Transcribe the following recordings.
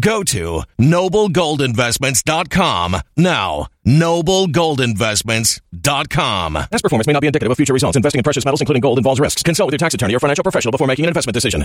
Go to noblegoldinvestments.com now. Noblegoldinvestments.com. Past performance may not be indicative of future results. Investing in precious metals, including gold, involves risks. Consult with your tax attorney or financial professional before making an investment decision.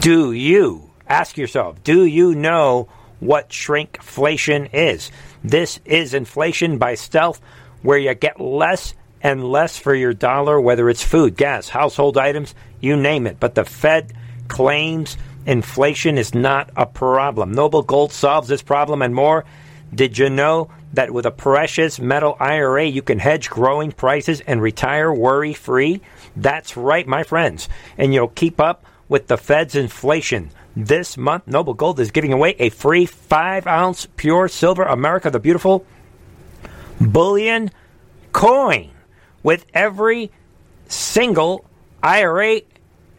Do you ask yourself, do you know what shrinkflation is? This is inflation by stealth, where you get less and less for your dollar, whether it's food, gas, household items, you name it. But the Fed claims inflation is not a problem. Noble Gold solves this problem and more. Did you know that with a precious metal IRA, you can hedge growing prices and retire worry free? That's right, my friends. And you'll keep up with the Fed's inflation. This month, Noble Gold is giving away a free 5 ounce pure silver America the Beautiful bullion coin with every single IRA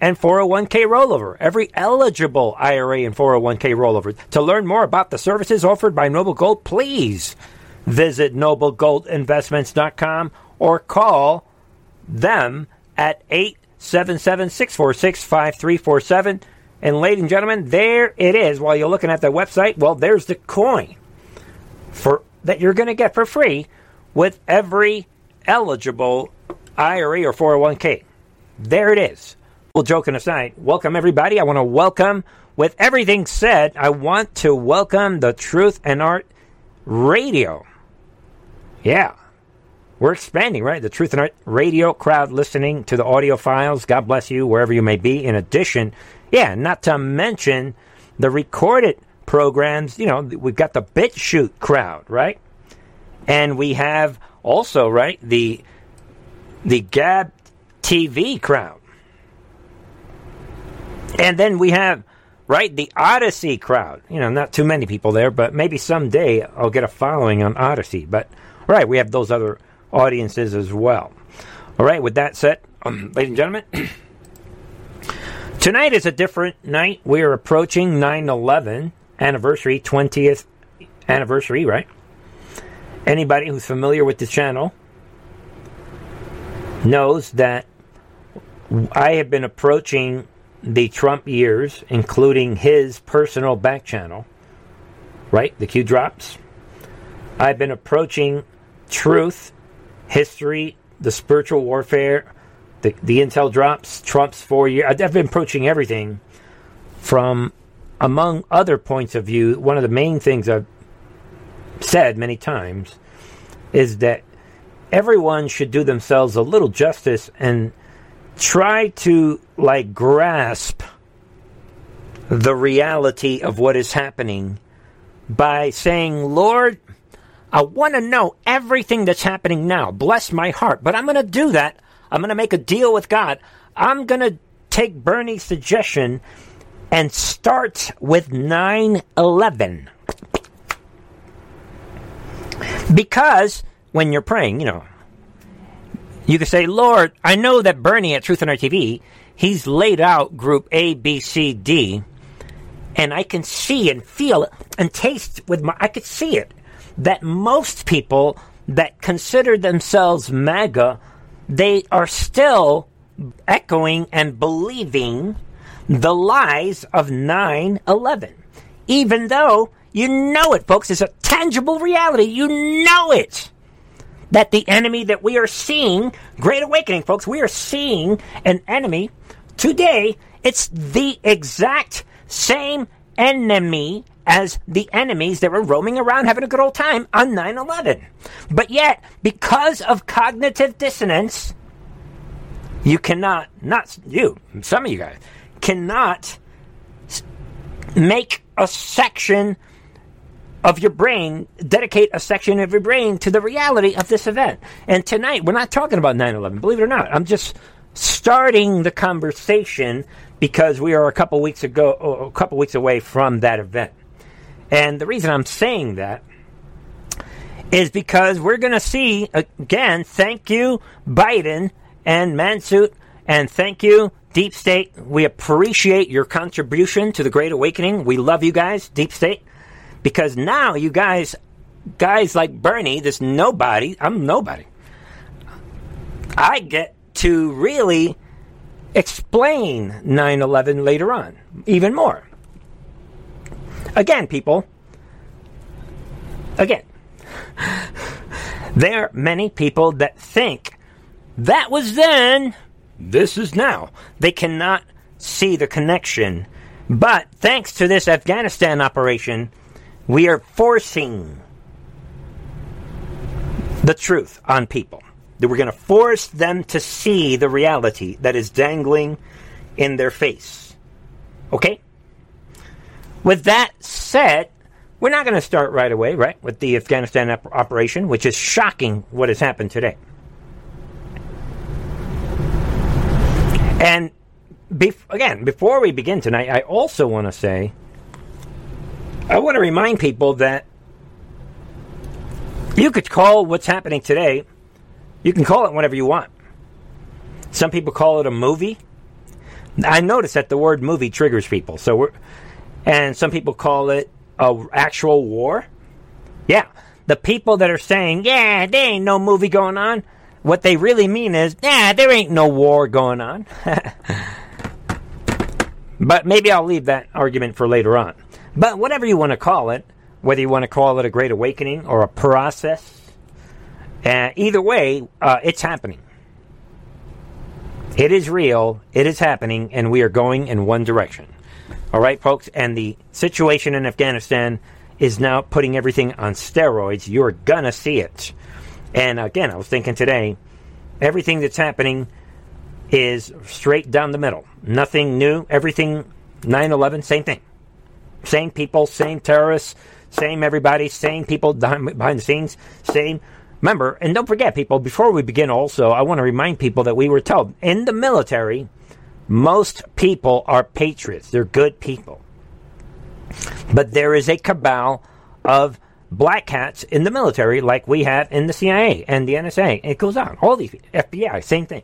and 401k rollover, every eligible IRA and 401k rollover. To learn more about the services offered by Noble Gold, please visit noblegoldinvestments.com or call them at 877 646 5347. And, ladies and gentlemen, there it is. While you're looking at the website, well, there's the coin for that you're going to get for free with every eligible IRA or 401k. There it is. Well, joking aside, welcome everybody. I want to welcome, with everything said, I want to welcome the Truth and Art Radio. Yeah, we're expanding, right? The Truth and Art Radio crowd listening to the audio files. God bless you wherever you may be. In addition, yeah, not to mention the recorded programs. You know, we've got the BitChute crowd, right? And we have also, right, the the Gab TV crowd. And then we have, right, the Odysee crowd. You know, not too many people there, but maybe someday I'll get a following on Odysee. But, right, we have those other audiences as well. All right, with that said, um, ladies and gentlemen, tonight is a different night. We are approaching 9 11 anniversary, 20th anniversary, right? Anybody who's familiar with the channel knows that I have been approaching the Trump years, including his personal back channel, right? The Q drops. I've been approaching truth, history, the spiritual warfare, the, the intel drops, Trump's four years. I've been approaching everything from, among other points of view, one of the main things I've said many times is that everyone should do themselves a little justice and try to like grasp the reality of what is happening by saying, Lord, I want to know everything that's happening now. Bless my heart. But I'm going to do that. I'm going to make a deal with God. I'm going to take Bernie's suggestion and start with 9 11. Because when you're praying, you know, you can say, Lord, I know that Bernie at Truth and Art TV, he's laid out group A, B, C, D, and I can see and feel and taste with my, I could see it, that most people that consider themselves MAGA, they are still echoing and believing the lies of 9 11. Even though you know it, folks, it's a tangible reality. You know it that the enemy that we are seeing, Great Awakening, folks, we are seeing an enemy today. It's the exact same enemy as the enemies that were roaming around having a good old time on 9 11. But yet, because of cognitive dissonance, You cannot, not you, some of you guys, cannot make a section of your brain, dedicate a section of your brain to the reality of this event. And tonight, we're not talking about 9 11, believe it or not. I'm just starting the conversation because we are a couple weeks ago, a couple weeks away from that event. And the reason I'm saying that is because we're going to see again. Thank you, Biden and Mansuit, and thank you, Deep State. We appreciate your contribution to the Great Awakening. We love you guys, Deep State, because now you guys, guys like Bernie, this nobody. I'm nobody. I get to really explain 9 11 later on, even more. Again, people, again, there are many people that think that was then, this is now. They cannot see the connection. But thanks to this Afghanistan operation, we are forcing the truth on people. That we're going to force them to see the reality that is dangling in their face. Okay? With that said, we're not going to start right away, right, with the Afghanistan op- operation, which is shocking what has happened today. And again, before we begin tonight, I also want to say I want to remind people that you could call what's happening today, you can call it whatever you want. Some people call it a movie. I notice that the word movie triggers people. So we're and some people call it a actual war. Yeah, the people that are saying, "Yeah, there ain't no movie going on," what they really mean is, "Yeah, there ain't no war going on." but maybe I'll leave that argument for later on. But whatever you want to call it, whether you want to call it a great awakening or a process, uh, either way, uh, it's happening. It is real, it is happening, and we are going in one direction. All right, folks? And the situation in Afghanistan is now putting everything on steroids. You're to see it. And again, I was thinking today, everything that's happening is straight down the middle. Nothing new. Everything 9 11, same thing. Same people, same terrorists, same everybody, same people behind the scenes, same. Remember, and don't forget, people, before we begin, also, I want to remind people that we were told in the military, most people are patriots, they're good people. But there is a cabal of black hats in the military, like we have in the CIA and the NSA. It goes on. All these FBI, same thing.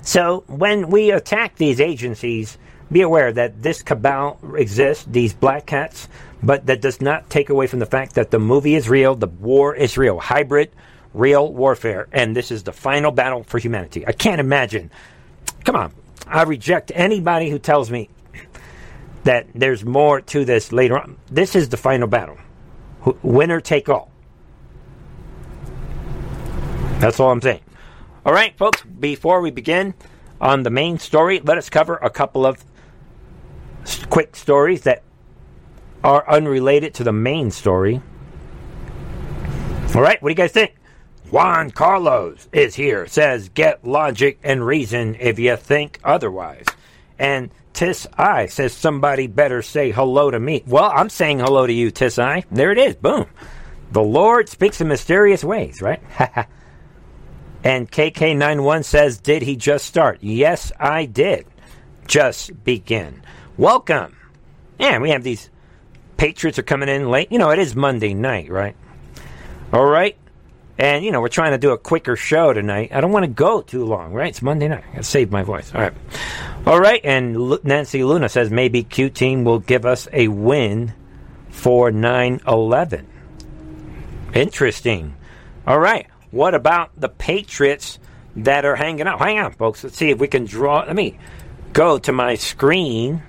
So when we attack these agencies, be aware that this cabal exists, these black hats, but that does not take away from the fact that the movie is real, the war is real, hybrid, real warfare, and this is the final battle for humanity. I can't imagine. Come on, I reject anybody who tells me that there's more to this later on. This is the final battle. Winner take all. That's all I'm saying. All right, folks, before we begin on the main story, let us cover a couple of quick stories that are unrelated to the main story. All right, what do you guys think? Juan Carlos is here, says, get logic and reason if you think otherwise. And Tis I says, somebody better say hello to me. Well, I'm saying hello to you, Tis I. There it is. Boom. The Lord speaks in mysterious ways, right? and KK91 says, did he just start? Yes, I did. Just begin. Welcome. And we have these Patriots are coming in late. You know, it is Monday night, right? All right. And, you know, we're trying to do a quicker show tonight. I don't want to go too long, right? It's Monday night. I gotta save my voice. All right. All right. And Nancy Luna says maybe Q Team will give us a win for 9 11. Interesting. All right. What about the Patriots that are hanging out? Hang on, folks. Let's see if we can draw. Let me go to my screen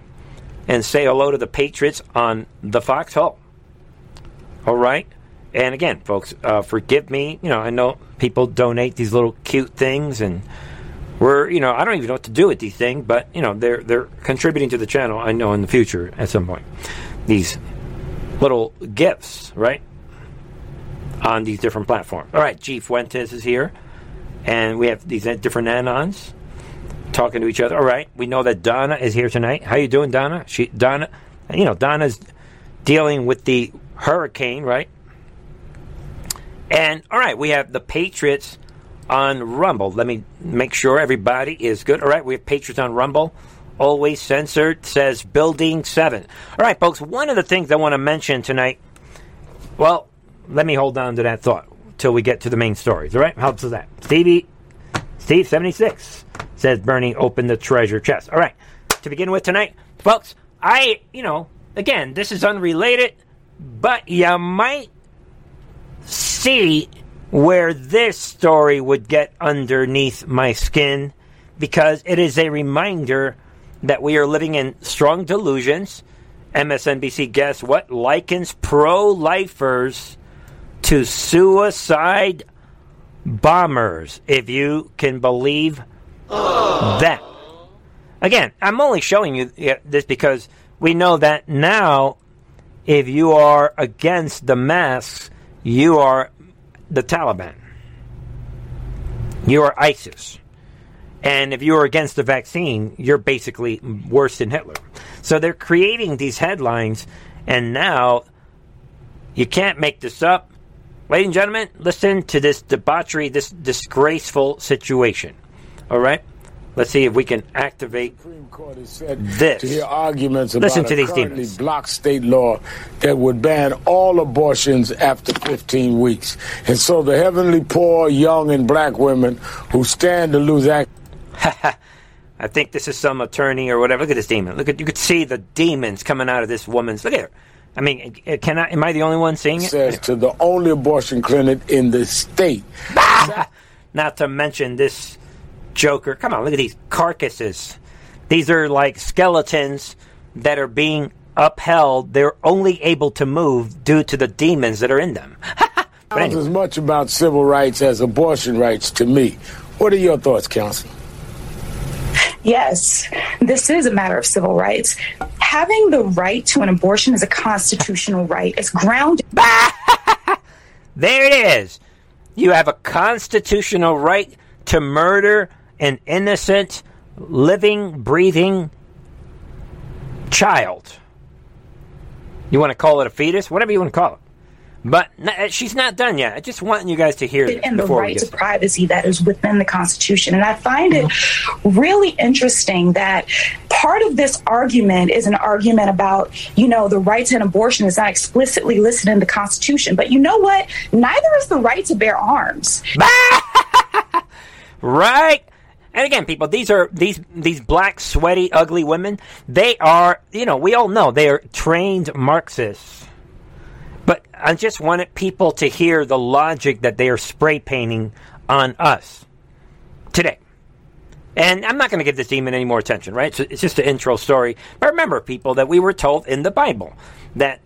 and say hello to the Patriots on the Foxhole. All right. And again, folks, uh, forgive me. You know, I know people donate these little cute things, and we're, you know, I don't even know what to do with these things, but you know, they're they're contributing to the channel. I know in the future at some point, these little gifts, right, on these different platforms. All right, G Fuentes is here, and we have these different anons. Talking to each other. All right, we know that Donna is here tonight. How you doing, Donna? She Donna, you know Donna's dealing with the hurricane, right? And all right, we have the Patriots on Rumble. Let me make sure everybody is good. All right, we have Patriots on Rumble. Always censored says building seven. All right, folks. One of the things I want to mention tonight. Well, let me hold on to that thought till we get to the main stories. All right, how does that? Stevie, Steve seventy six says Bernie open the treasure chest. All right, to begin with tonight, folks. I, you know, again, this is unrelated, but you might see where this story would get underneath my skin because it is a reminder that we are living in strong delusions. MSNBC, guess what? Likens pro lifers to suicide bombers, if you can believe that. Again, I'm only showing you this because we know that now, if you are against the masks, you are the Taliban. You are ISIS. And if you are against the vaccine, you're basically worse than Hitler. So they're creating these headlines, and now you can't make this up. Ladies and gentlemen, listen to this debauchery, this disgraceful situation. All right? Let's see if we can activate this. To hear arguments Listen about to a these currently demons. blocked state law that would ban all abortions after 15 weeks. And so the heavenly poor, young, and black women who stand to lose access I think this is some attorney or whatever. Look at this demon. Look at you could see the demons coming out of this woman's. Look at her. I mean, uh, can I? Am I the only one seeing it? says to the only abortion clinic in the state. Not to mention this Joker. Come on, look at these carcasses. These are like skeletons that are being upheld. They're only able to move due to the demons that are in them. but Sounds anyway, as much about civil rights as abortion rights to me. What are your thoughts, Counsel? Yes, this is a matter of civil rights. Having the right to an abortion is a constitutional right. It's grounded. there it is. You have a constitutional right to murder an innocent, living, breathing child. You want to call it a fetus? Whatever you want to call it. But n- uh, she's not done yet. I just want you guys to hear this and the right to privacy that is within the Constitution. And I find it really interesting that part of this argument is an argument about, you know, the right to an abortion is not explicitly listed in the Constitution. But you know what? Neither is the right to bear arms. Right? And again, people, these are these these black, sweaty, ugly women. They are, you know, we all know they are trained Marxists. But I just wanted people to hear the logic that they are spray painting on us today. And I'm not going to give this demon any more attention, right? It's just an intro story. But remember, people, that we were told in the Bible that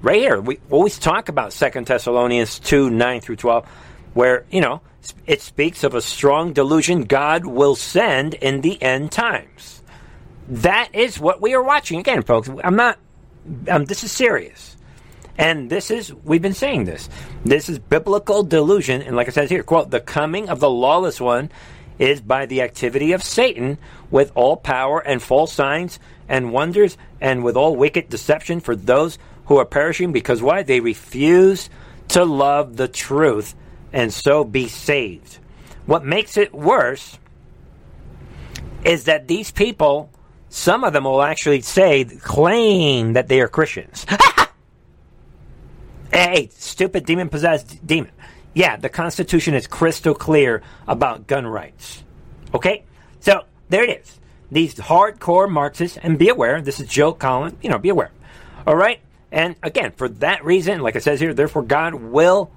right here, we always talk about Second Thessalonians 2 9 through 12, where, you know, it speaks of a strong delusion God will send in the end times. That is what we are watching. Again, folks, I'm not, um, this is serious. And this is, we've been saying this. This is biblical delusion. And like I said here, quote, the coming of the lawless one is by the activity of Satan with all power and false signs and wonders and with all wicked deception for those who are perishing because why? They refuse to love the truth and so be saved. What makes it worse is that these people, some of them will actually say, claim that they are Christians. hey, stupid demon possessed demon. Yeah, the Constitution is crystal clear about gun rights. Okay? So, there it is. These hardcore Marxists, and be aware, this is Joe Collins, you know, be aware. All right? And again, for that reason, like it says here, therefore God will,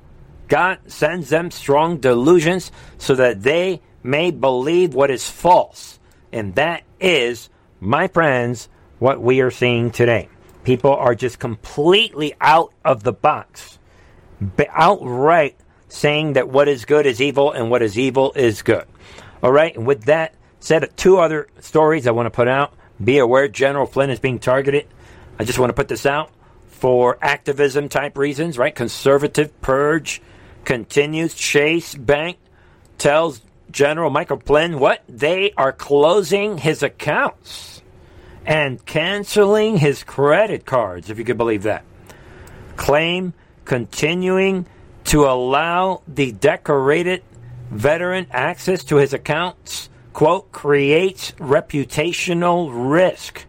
God sends them strong delusions so that they may believe what is false. And that is, my friends, what we are seeing today. People are just completely out of the box, outright saying that what is good is evil and what is evil is good. All right, and with that said, two other stories I want to put out. Be aware General Flynn is being targeted. I just want to put this out for activism type reasons, right? Conservative purge continues. Chase Bank tells General Michael Flynn, what? They are closing his accounts and canceling his credit cards, if you could believe that. Claim continuing to allow the decorated veteran access to his accounts, quote, creates reputational risk.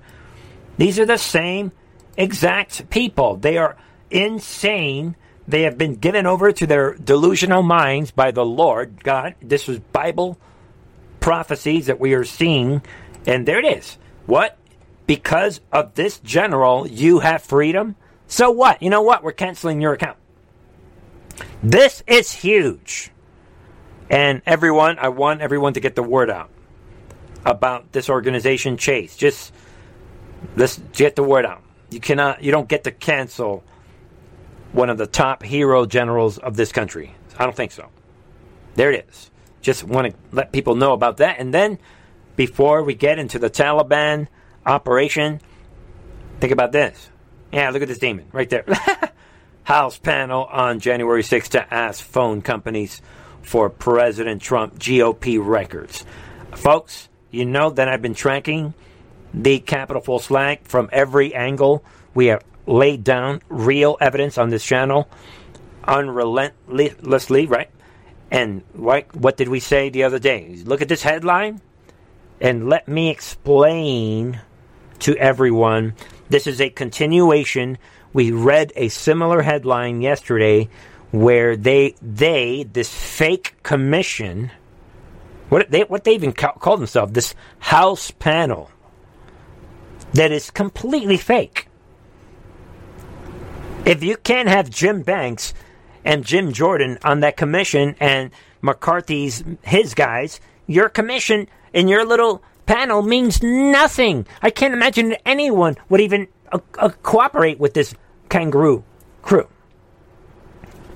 These are the same exact people. They are insane. They have been given over to their delusional minds by the Lord God. This was Bible prophecies that we are seeing. And there it is. What? Because of this general, you have freedom? So what? You know what? We're canceling your account. This is huge. And everyone, I want everyone to get the word out about this organization, Chase. Just let's get the word out. You cannot, you don't get to cancel one of the top hero generals of this country. I don't think so. There it is. Just want to let people know about that. And then, before we get into the Taliban operation, think about this. Yeah, look at this demon right there. House panel on January 6th to ask phone companies for President Trump GOP records. Folks, you know that I've been tracking the Capitol false flag from every angle. We have laid down real evidence on this channel unrelentlessly, right? And what, what did we say the other day? Look at this headline and let me explain to everyone. This is a continuation. We read a similar headline yesterday where they they this fake commission what they what they even ca- call themselves this house panel that is completely fake. If you can't have Jim Banks and Jim Jordan on that commission and McCarthy's his guys, your commission in your little panel means nothing. I can't imagine anyone would even uh, uh, cooperate with this kangaroo crew.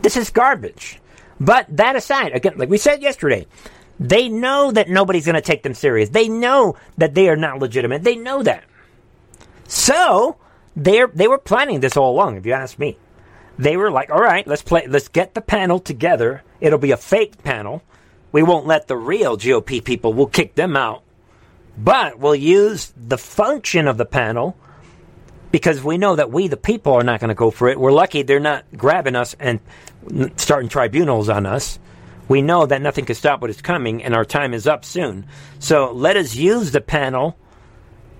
This is garbage. But that aside, again, like we said yesterday, they know that nobody's going to take them serious. They know that they are not legitimate. They know that. So they they were planning this all along. If you ask me, they were like, "All right, let's play. Let's get the panel together. It'll be a fake panel. We won't let the real GOP people. We'll kick them out, but we'll use the function of the panel." Because we know that we, the people, are not going to go for it. We're lucky they're not grabbing us and starting tribunals on us. We know that nothing can stop what is coming, and our time is up soon. So let us use the panel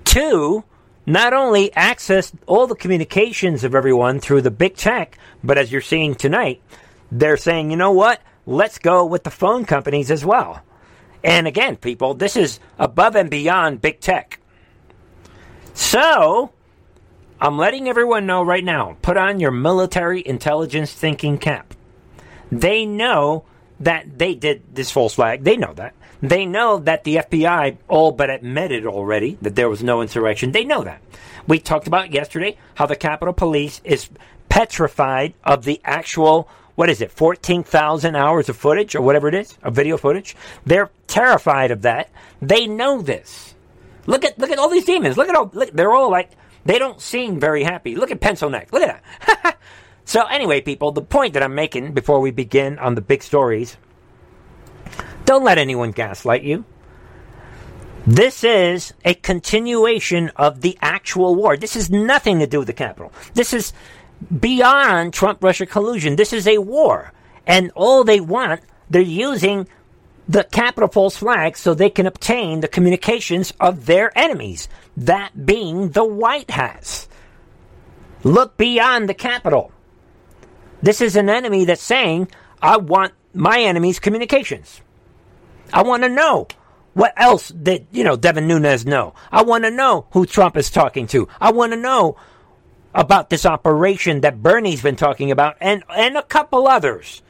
to not only access all the communications of everyone through the big tech, but as you're seeing tonight, they're saying, you know what? Let's go with the phone companies as well. And again, people, this is above and beyond big tech. So, I'm letting everyone know right now put on your military intelligence thinking cap. They know that they did this false flag. They know that. They know that the FBI all oh, but admitted already that there was no insurrection. They know that. We talked about yesterday how the Capitol Police is petrified of the actual, what is it, 14,000 hours of footage or whatever it is, of video footage. They're terrified of that. They know this. Look at look at all these demons. Look at all. Look, they're all like they don't seem very happy. Look at Pencil Neck. Look at that. so anyway, people, the point that I'm making before we begin on the big stories don't let anyone gaslight you. This is a continuation of the actual war. This has nothing to do with the Capitol. This is beyond Trump Russia collusion. This is a war. And all they want, they're using the Capitol false flag so they can obtain the communications of their enemies, that being the White House. Look beyond the Capitol. This is an enemy that's saying, I want my enemy's communications. I want to know what else did, you know, Devin Nunes know. I want to know who Trump is talking to. I want to know about this operation that Bernie's been talking about and, and a couple others.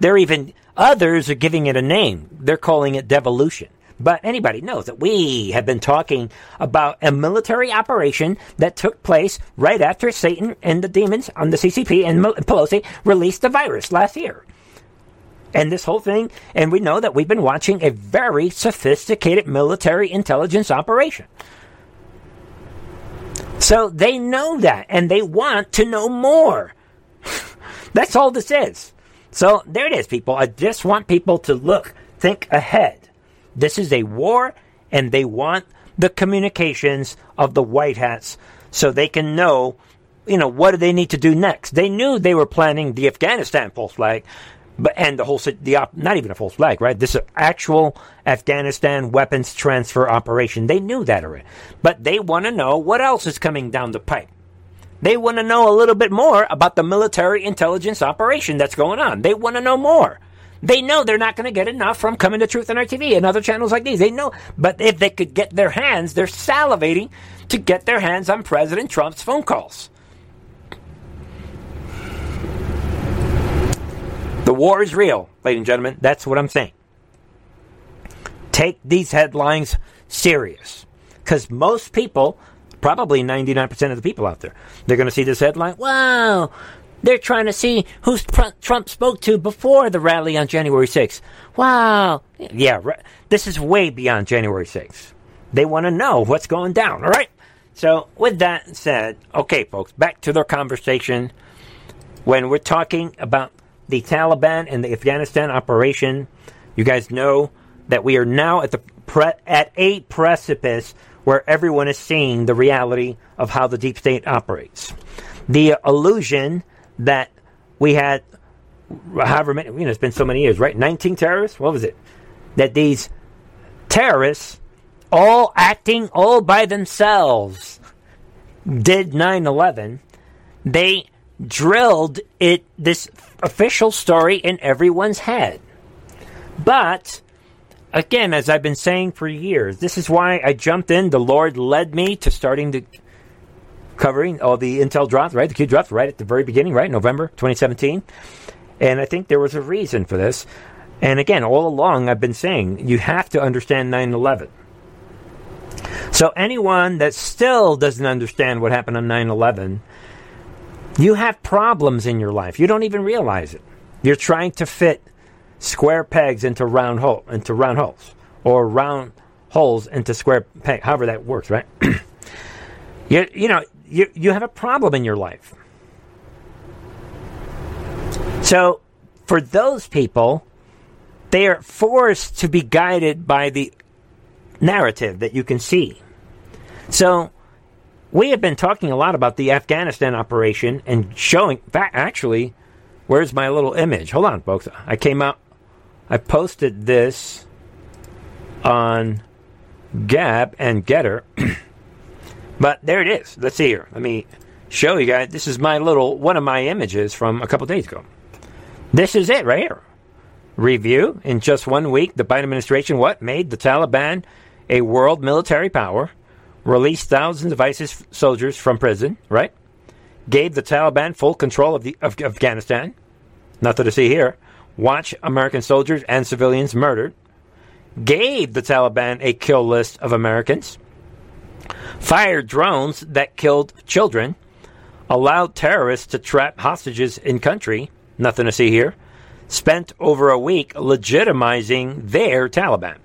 They're even, others are giving it a name. They're calling it devolution. But anybody knows that we have been talking about a military operation that took place right after Satan and the demons on the CCP and Pelosi released the virus last year and this whole thing. And we know that we've been watching a very sophisticated military intelligence operation. So they know that and they want to know more. That's all this is. So there it is, people. I just want people to look, think ahead. This is a war, and they want the communications of the white hats so they can know, you know, what do they need to do next. They knew they were planning the Afghanistan false flag, but and the whole the op, not even a false flag, right? This is actual Afghanistan weapons transfer operation. They knew that already, but they want to know what else is coming down the pipe. They want to know a little bit more about the military intelligence operation that's going on. They want to know more. They know they're not going to get enough from Coming to Truth and Art TV and other channels like these. They know, but if they could get their hands, they're salivating to get their hands on President Trump's phone calls. The war is real, ladies and gentlemen. That's what I'm saying. Take these headlines serious. Because most people, probably 99% of the people out there, they're going to see this headline. Wow, they're trying to see who Trump spoke to before the rally on January 6th. Wow. Yeah, this is way beyond January 6th. They want to know what's going down, all right? So, with that said, okay, folks, back to their conversation. When we're talking about the Taliban and the Afghanistan operation, you guys know that we are now at the pre- at a precipice where everyone is seeing the reality of how the deep state operates. The illusion that we had, however many, you know, it's been so many years, right? 19 terrorists? What was it? That these terrorists, all acting all by themselves, did 9 11. They drilled it, this official story in everyone's head. But, again, as I've been saying for years, this is why I jumped in. The Lord led me to starting to covering all the Intel drops, right? The Q drops right at the very beginning, right? November 2017. And I think there was a reason for this. And again, all along, I've been saying you have to understand 9 11. So, anyone that still doesn't understand what happened on 9 11, you have problems in your life. You don't even realize it. You're trying to fit square pegs into round hole into round holes, or round holes into square pegs. However that works, right? you, you know, you, you have a problem in your life. So, for those people, they are forced to be guided by the narrative that you can see. So, we have been talking a lot about the Afghanistan operation and showing, actually, where's my little image? Hold on, folks. I came out, I posted this on Gab and Gettr. But there it is. Let's see here. Let me show you guys. This is my little one of my images from a couple days ago. This is it right here. Review in just one week, the Biden administration what made the Taliban a world military power, released thousands of ISIS soldiers from prison, right? Gave the Taliban full control of the of Afghanistan. Nothing to see here. Watch American soldiers and civilians murdered. Gave the Taliban a kill list of Americans fired drones that killed children, allowed terrorists to trap hostages in country, nothing to see here, spent over a week legitimizing their Taliban,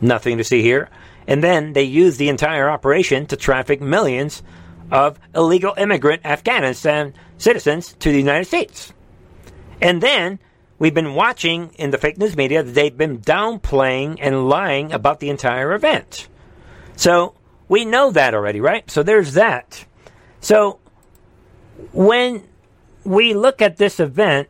nothing to see here, and then they used the entire operation to traffic millions of illegal immigrant Afghanistan citizens to the United States. And then we've been watching in the fake news media that they've been downplaying and lying about the entire event. So we know that already, right? So there's that. So when we look at this event,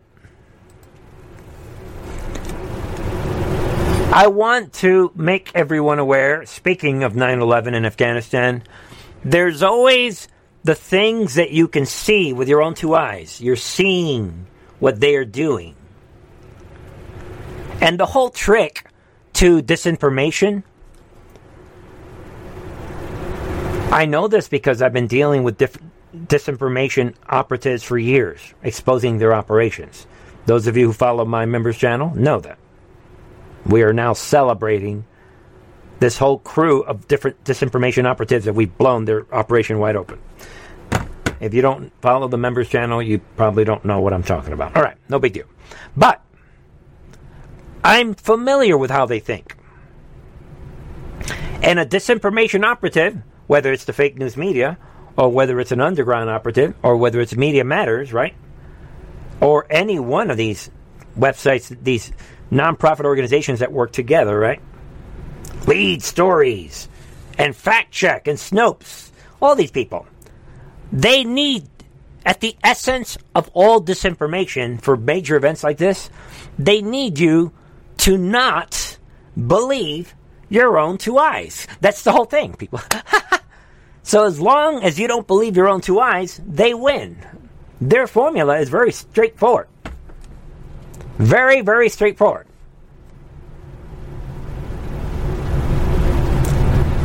I want to make everyone aware, speaking of 9 11 in Afghanistan, there's always the things that you can see with your own two eyes. You're seeing what they are doing. And the whole trick to disinformation I know this because I've been dealing with disinformation operatives for years, exposing their operations. Those of you who follow my members channel know that. We are now celebrating this whole crew of different disinformation operatives that we've blown their operation wide open. If you don't follow the members channel, you probably don't know what I'm talking about. All right, no big deal. But I'm familiar with how they think. And a disinformation operative whether it's the fake news media or whether it's an underground operative or whether it's Media Matters, right? Or any one of these websites, these nonprofit organizations that work together, right? Lead Stories, and Fact Check, and Snopes. All these people. They need, at the essence of all disinformation for major events like this, they need you to not believe your own two eyes. That's the whole thing, people. so as long as you don't believe your own two eyes, they win. Their formula is very straightforward. Very, very straightforward.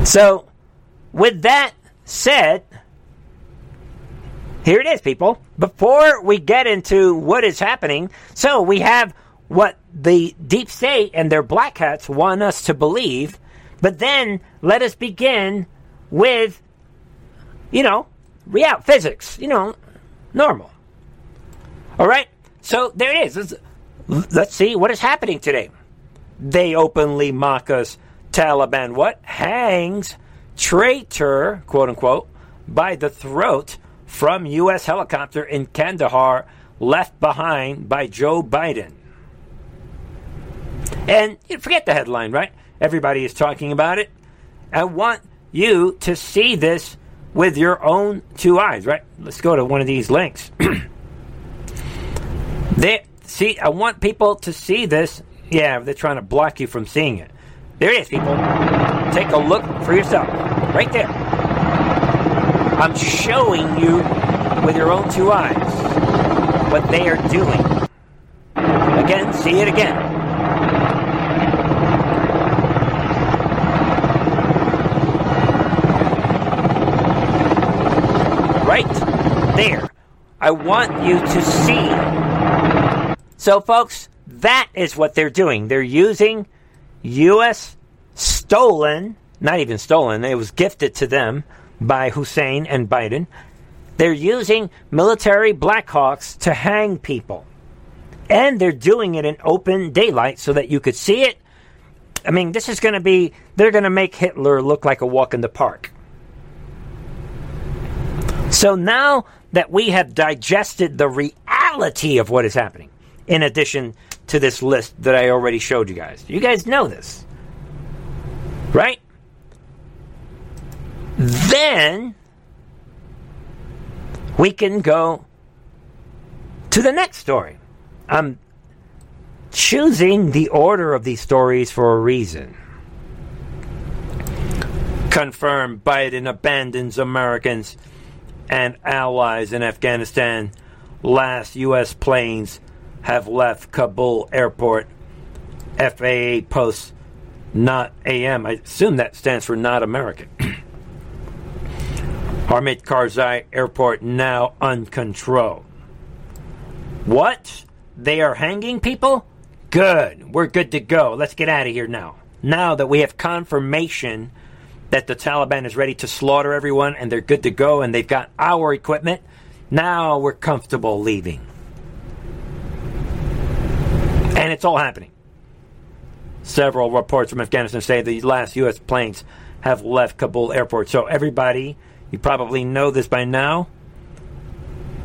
So, with that said, here it is, people. Before we get into what is happening, so we have what the deep state and their black hats want us to believe, but then let us begin with, you know, real physics, you know, normal. All right? So there it is. Let's, let's see what is happening today. They openly mock us. Taliban, what? Hangs traitor, quote unquote, by the throat from U.S. helicopter in Kandahar left behind by Joe Biden. And forget the headline, right? Everybody is talking about it. I want you to see this with your own two eyes, right? Let's go to one of these links. they see I want people to see this. Yeah, they're trying to block you from seeing it. There it is, people. Take a look for yourself. Right there. I'm showing you with your own two eyes what they are doing. Again, see it again. right there. I want you to see. So, folks, that is what they're doing. They're using U.S. stolen, not even stolen, it was gifted to them by Hussein and Biden. They're using military Blackhawks to hang people. And they're doing it in open daylight so that you could see it. I mean, this is going to be, they're going to make Hitler look like a walk in the park. So now that we have digested the reality of what is happening, in addition to this list that I already showed you guys, you guys know this, right? Then we can go to the next story. I'm choosing the order of these stories for a reason. Confirmed Biden abandons Americans and allies in Afghanistan. Last U.S. planes have left Kabul airport. FAA posts not AM. I assume that stands for not American. Hamid Karzai Airport now uncontrolled. What? They are hanging people? Good. We're good to go. Let's get out of here now. Now that we have confirmation that the Taliban is ready to slaughter everyone and they're good to go and they've got our equipment. Now we're comfortable leaving. And it's all happening. Several reports from Afghanistan say the last U.S. planes have left Kabul airport. So, everybody, you probably know this by now.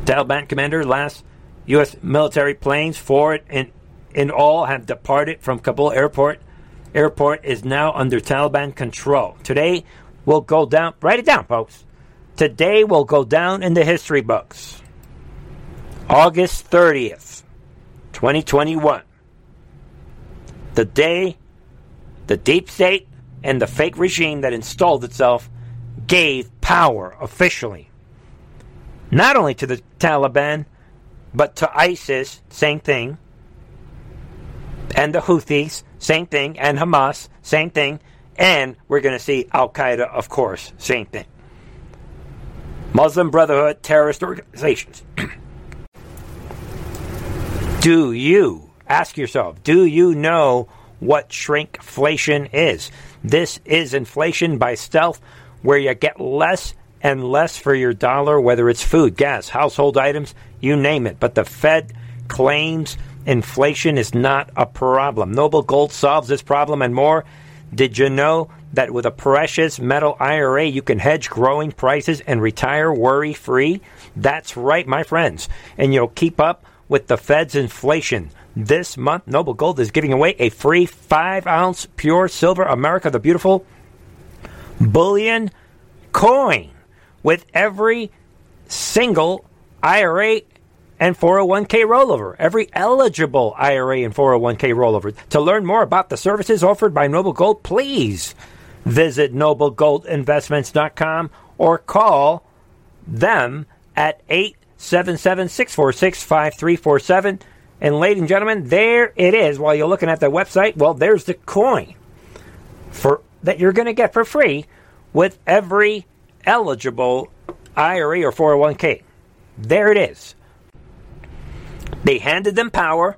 Taliban commander, last U.S. military planes, four in, in all, have departed from Kabul airport airport is now under Taliban control. Today will go down, write it down, folks. Today will go down in the history books. August 30th, 2021. The day the deep state and the fake regime that installed itself gave power officially. Not only to the Taliban, but to ISIS, same thing, and the Houthis, same thing, and Hamas, same thing, and we're going to see Al Qaeda, of course, same thing. Muslim Brotherhood, terrorist organizations. do you, ask yourself, do you know what shrinkflation is? This is inflation by stealth, where you get less and less for your dollar, whether it's food, gas, household items, you name it. But the Fed claims inflation is not a problem. Noble Gold solves this problem and more. Did you know that with a precious metal IRA, you can hedge growing prices and retire worry free? That's right, my friends. And you'll keep up with the Fed's inflation. This month, Noble Gold is giving away a free 5 ounce pure silver America the Beautiful bullion coin with every single IRA and 401k rollover. Every eligible IRA and 401k rollover. To learn more about the services offered by Noble Gold, please visit noblegoldinvestments.com or call them at 877 646 5347. And, ladies and gentlemen, there it is. While you're looking at the website, well, there's the coin for that you're going to get for free with every eligible IRA or 401k. There it is. They handed them power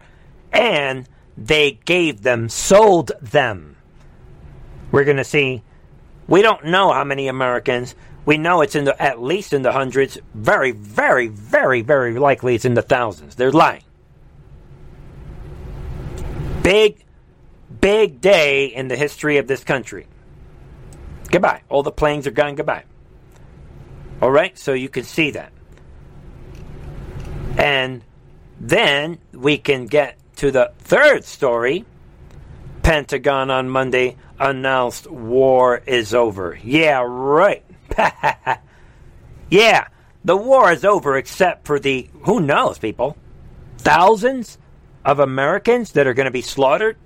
and they gave them, sold them. We're going to see. We don't know how many Americans. We know it's in the at least in the hundreds. Very, very, very, very likely it's in the thousands. They're lying. Big, big day in the history of this country. Goodbye. All the planes are gone. Goodbye. All right, so you can see that. And then we can get to the third story. Pentagon on Monday announced war is over. Yeah, right. yeah, the war is over except for the, who knows, people? Thousands of Americans that are going to be slaughtered.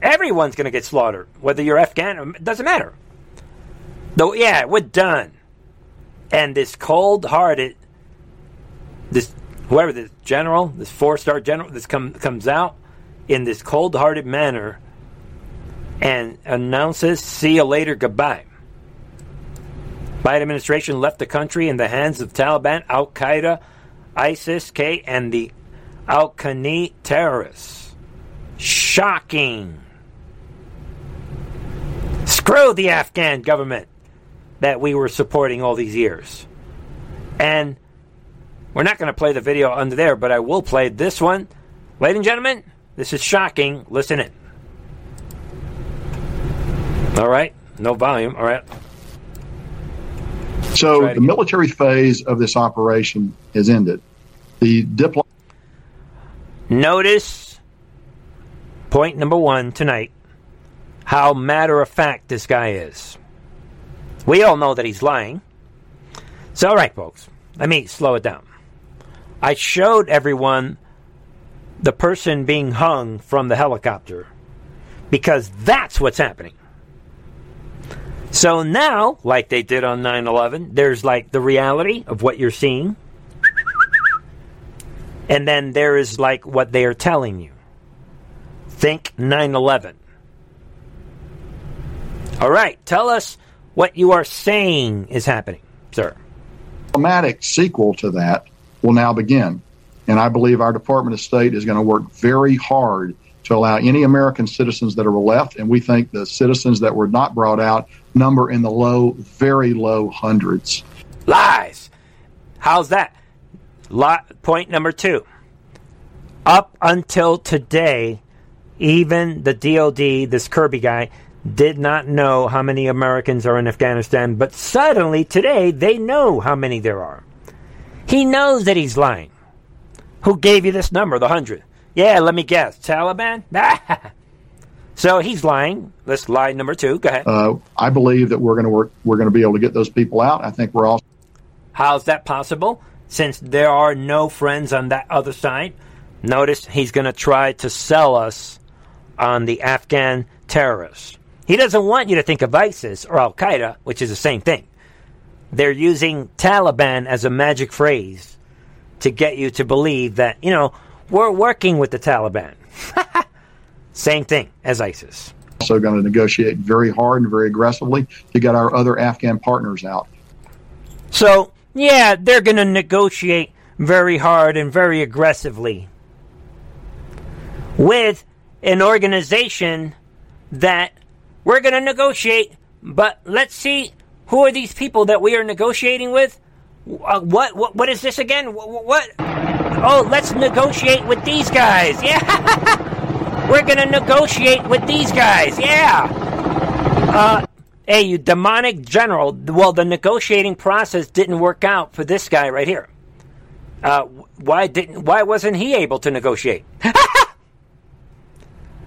Everyone's going to get slaughtered, whether you're Afghan, it doesn't matter. Though, yeah, we're done. And this cold hearted, this whoever this general, this four star general, this come, comes out in this cold hearted manner and announces, see you later, goodbye. Biden administration left the country in the hands of Taliban, Al Qaeda, ISIS K, and the Al Qaeda terrorists. Shocking. Screw the Afghan government that we were supporting all these years. And we're not going to play the video under there, but I will play this one. Ladies and gentlemen, this is shocking. Listen in. All right. No volume. All right. So the military phase of this operation has ended. The diplomat. Notice point number one tonight how matter of fact this guy is. We all know that he's lying. So, all right, folks, let me slow it down. I showed everyone the person being hung from the helicopter because that's what's happening. So now, like they did on 9 11, there's like the reality of what you're seeing. And then there is like what they are telling you. Think 9 11. All right, tell us what you are saying is happening, sir. Dramatic sequel to that will now begin. And I believe our Department of State is going to work very hard to allow any American citizens that are left, and we think the citizens that were not brought out number in the low, very low hundreds. Lies. How's that? Point number two. Up until today, even the DOD, this Kirby guy, did not know how many Americans are in Afghanistan, but suddenly today they know how many there are. He knows that he's lying. Who gave you this number, the hundred? Yeah, let me guess. Taliban? so he's lying. Let's lie number two. Go ahead. Uh, I believe that we're going to work. We're going to be able to get those people out. I think we're all. How's that possible? Since there are no friends on that other side. Notice he's going to try to sell us on the Afghan terrorists. He doesn't want you to think of ISIS or Al Qaeda, which is the same thing they're using Taliban as a magic phrase to get you to believe that, you know, we're working with the Taliban. Same thing as ISIS. Also, going to negotiate very hard and very aggressively to get our other Afghan partners out. So, yeah, they're going to negotiate very hard and very aggressively with an organization that we're going to negotiate, but let's see who are these people that we are negotiating with? Uh, what, what what is this again? What, what? Oh, let's negotiate with these guys. Yeah, we're gonna negotiate with these guys. Yeah. Uh, hey, you demonic general. Well, the negotiating process didn't work out for this guy right here. Uh, why didn't? Why wasn't he able to negotiate?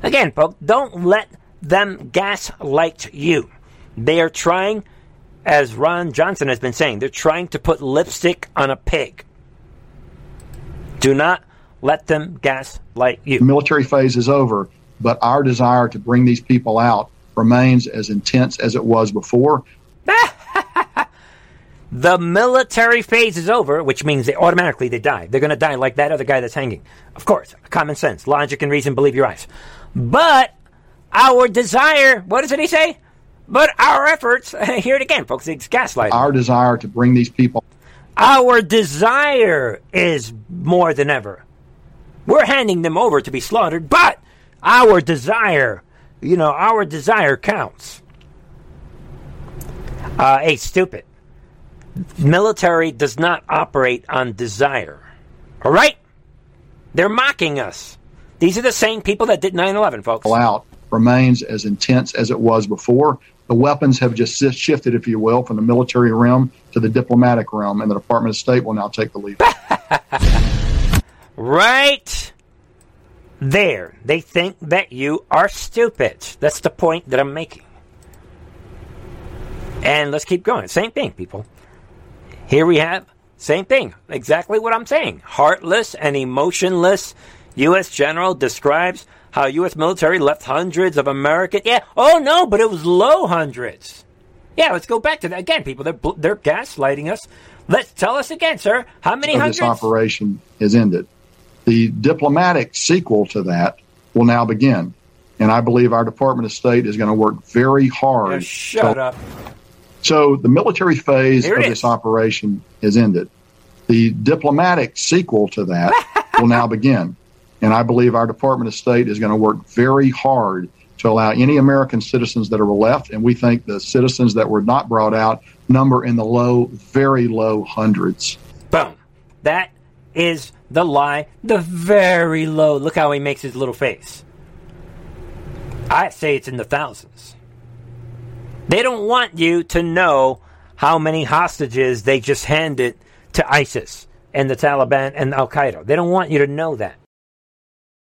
Again, folks, don't let them gaslight you. They are trying, as Ron Johnson has been saying, they're trying to put lipstick on a pig. Do not let them gaslight you. The military phase is over, but our desire to bring these people out remains as intense as it was before. the military phase is over, which means they automatically they die. They're going to die like that other guy that's hanging. Of course, common sense, logic, and reason. Believe your eyes. But our desire, what does it he say? But our efforts, hear it again, folks. It's gaslighting. Our desire to bring these people. Our desire is more than ever. We're handing them over to be slaughtered, but our desire, you know, our desire counts. Uh, hey, stupid. Military does not operate on desire. All right? They're mocking us. These are the same people that did 9 11, folks. Out remains as intense as it was before. The weapons have just shifted, if you will, from the military realm to the diplomatic realm, and the Department of State will now take the lead. right there. They think that you are stupid. That's the point that I'm making. And let's keep going. Same thing, people. Here we have same thing. Exactly what I'm saying. Heartless and emotionless U.S. general describes how U.S. military left hundreds of American. Yeah. Oh no, but it was low hundreds. Yeah. Let's go back to that again, people. They're they're gaslighting us. Let's tell us again, sir. How many so hundreds? This operation is ended. The diplomatic sequel to that will now begin, and I believe our Department of State is going to work very hard. Shut to, up. So the military phase of this operation is ended. The diplomatic sequel to that will now begin. And I believe our Department of State is going to work very hard to allow any American citizens that are left, and we think the citizens that were not brought out number in the low, very low hundreds. Boom. That is the lie. The very low. Look how he makes his little face. I say it's in the thousands. They don't want you to know how many hostages they just handed to ISIS and the Taliban and Al Qaeda. They don't want you to know that.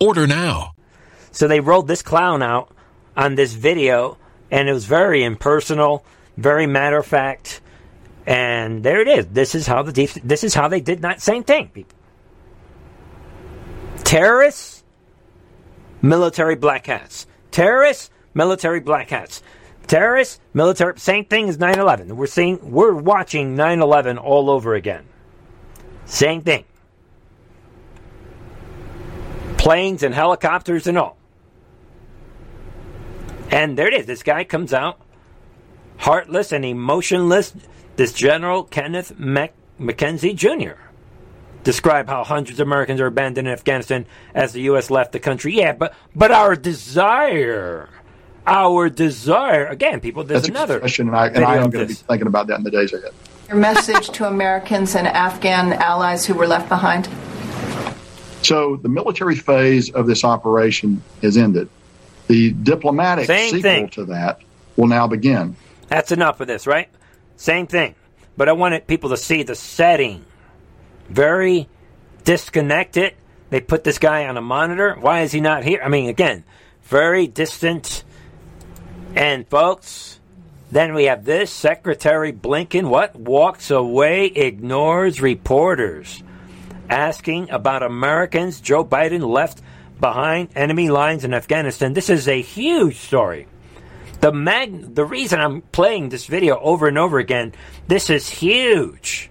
Order now. So they rolled this clown out on this video, and it was very impersonal, very matter of fact. And there it is. This is how the deep, this is how they did that same thing. Terrorists, military black hats. Terrorists, military black hats. Terrorists, military same thing as 9/11. We're seeing we're watching 9/11 all over again. Same thing. Planes and helicopters and all. And there it is. This guy comes out heartless and emotionless. This General Kenneth Mac- McKenzie Jr. describe how hundreds of Americans are abandoned in Afghanistan as the U.S. left the country. Yeah, but but our desire, our desire. Again, people, there's That's another question, and I, and I am going to be thinking about that in the days ahead. Your message to Americans and Afghan allies who were left behind. So the military phase of this operation is ended. The diplomatic Same sequel thing. to that will now begin. That's enough of this, right? Same thing. But I wanted people to see the setting. Very disconnected. They put this guy on a monitor. Why is he not here? I mean, again, very distant. And folks, then we have this Secretary Blinken, what? Walks away, ignores reporters asking about Americans Joe Biden left behind enemy lines in Afghanistan. This is a huge story. The mag- the reason I'm playing this video over and over again, this is huge.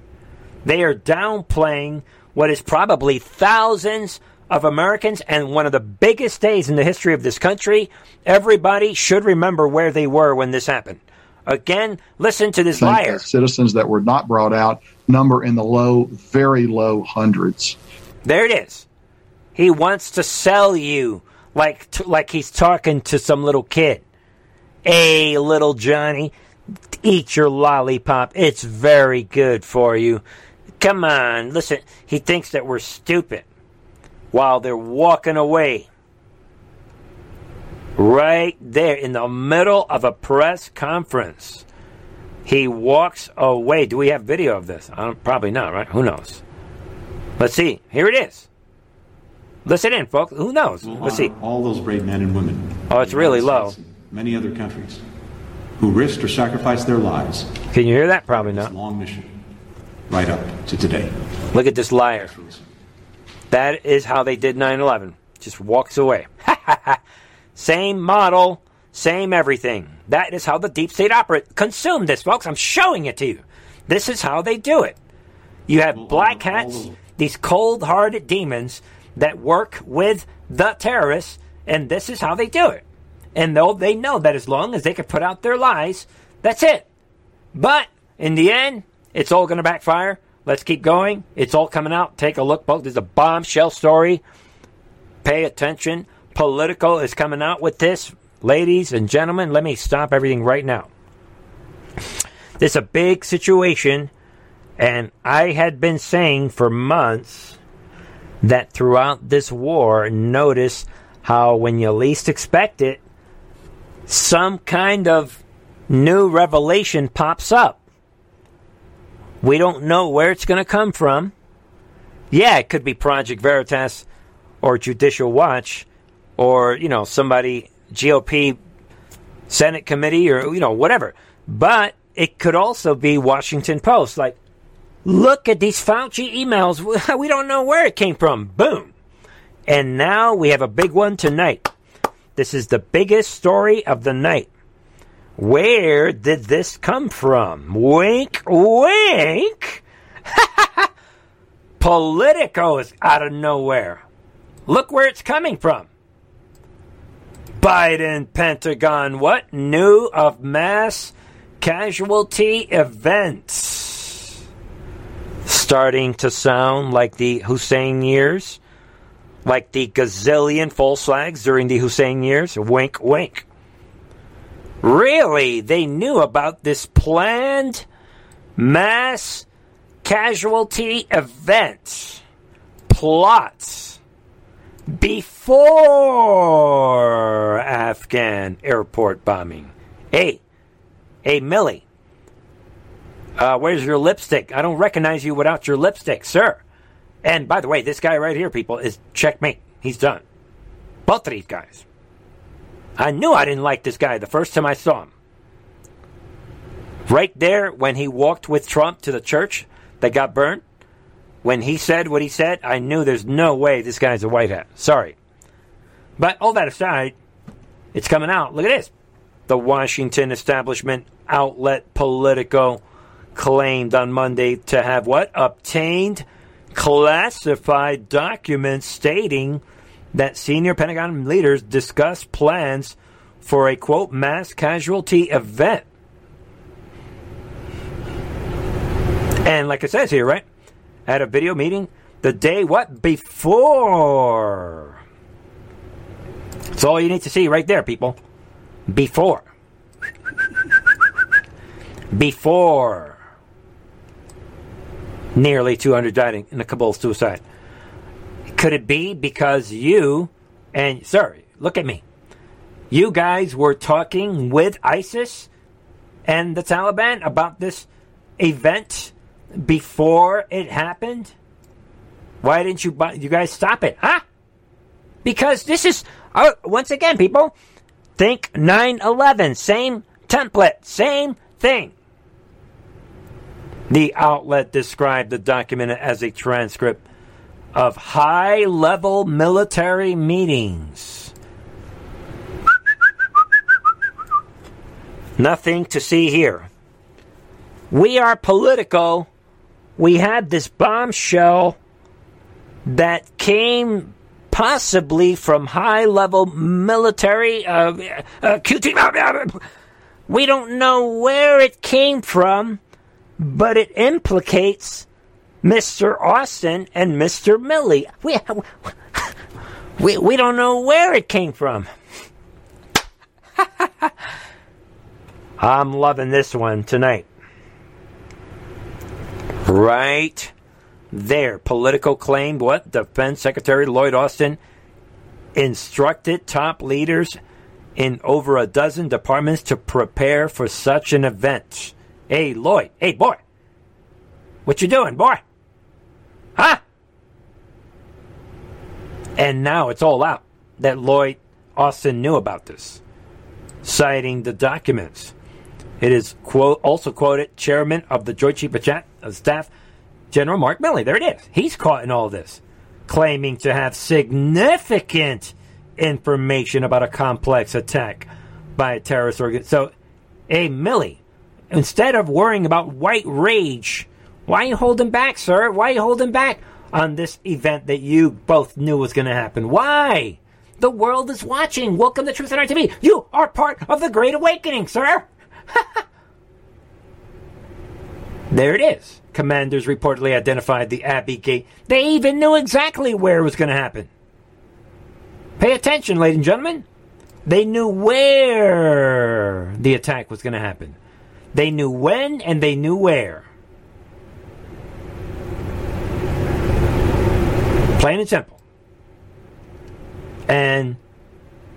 They are downplaying what is probably thousands of Americans and one of the biggest days in the history of this country. Everybody should remember where they were when this happened. Again, listen to this liar. Citizens that were not brought out number in the low, very low hundreds. There it is. He wants to sell you like t- like he's talking to some little kid. Hey, little Johnny, eat your lollipop. It's very good for you. Come on, listen. He thinks that we're stupid while they're walking away. Right there in the middle of a press conference. He walks away. Do we have video of this? probably not, right? Who knows? Let's see. Here it is. Listen in, folks. Who knows? We'll Let's see. All those brave men and women. Oh, it's really low. Many other countries who risked or sacrificed their lives. Can you hear that? Probably not. Long mission, right up to today. Look at this liar. That is how they did 9/11. Just walks away. same model, same everything. That is how the deep state operate. Consume this, folks. I'm showing it to you. This is how they do it. You have black hats, these cold-hearted demons that work with the terrorists, and this is how they do it. And though they know that as long as they can put out their lies, that's it. But in the end, it's all going to backfire. Let's keep going. It's all coming out. Take a look, folks. There's a bombshell story. Pay attention. Politico is coming out with this. Ladies and gentlemen, let me stop everything right now. This is a big situation, and I had been saying for months that throughout this war, notice how when you least expect it, some kind of new revelation pops up. We don't know where it's going to come from. Yeah, it could be Project Veritas or Judicial Watch or, you know, somebody, GOP Senate committee or, you know, whatever. But it could also be Washington Post. Like, look at these Fauci emails. We don't know where it came from. Boom. And now we have a big one tonight. This is the biggest story of the night. Where did this come from? Wink, wink. Politico is out of nowhere. Look where it's coming from. Biden Pentagon, what knew of mass casualty events? Starting to sound like the Hussein years? like the gazillion false flags during the Hussein years? Wink, wink. Really? They knew about this planned mass casualty event plots before Afghan airport bombing. Hey, hey, Milley, uh, where's your lipstick? I don't recognize you without your lipstick, sir. And by the way, this guy right here, people, is checkmate. He's done. Both of these guys. I knew I didn't like this guy the first time I saw him. Right there, when he walked with Trump to the church that got burned, when he said what he said, I knew there's no way this guy's a white hat. Sorry. But all that aside, it's coming out. Look at this. The Washington establishment outlet Politico claimed on Monday to have what? Obtained classified documents stating that senior Pentagon leaders discussed plans for a quote mass casualty event. And like it says here, right? At a video meeting the day what? Before. That's all you need to see right there, people. Before. Before nearly 200 died in a Kabul suicide. Could it be because you and, sorry, look at me. You guys were talking with ISIS and the Taliban about this event before it happened? Why didn't you buy, you guys stop it? Huh? Because this is uh, once again, people think 9/11, same template, same thing. The outlet described the document as a transcript of high level military meetings. Nothing to see here. We are Politico. We had this bombshell that came possibly from high level military uh, uh, QT. We don't know where it came from but it implicates Mr. Austin and Mr. Milley. We, we, we don't know where it came from. I'm loving this one tonight. Right there. Politico claim what? Defense Secretary Lloyd Austin instructed top leaders in over a dozen departments to prepare for such an event. Hey, Lloyd. Hey, boy. What you doing, boy? Huh? And now it's all out that Lloyd Austin knew about this, citing the documents. It is quote, also quoted Chairman of the Joint Chief of Staff, General Mark Milley. There it is. He's caught in all this, claiming to have significant information about a complex attack by a terrorist organization. So, hey, Milley, instead of worrying about white rage, why are you holding back, sir? Why are you holding back on this event that you both knew was going to happen? Why? The world is watching. Welcome to Truth and Art TV. You are part of the Great Awakening, sir. there it is. Commanders reportedly identified the Abbey Gate. They even knew exactly where it was going to happen. Pay attention, ladies and gentlemen. They knew where the attack was going to happen. They knew when and they knew where. Plain and simple. And,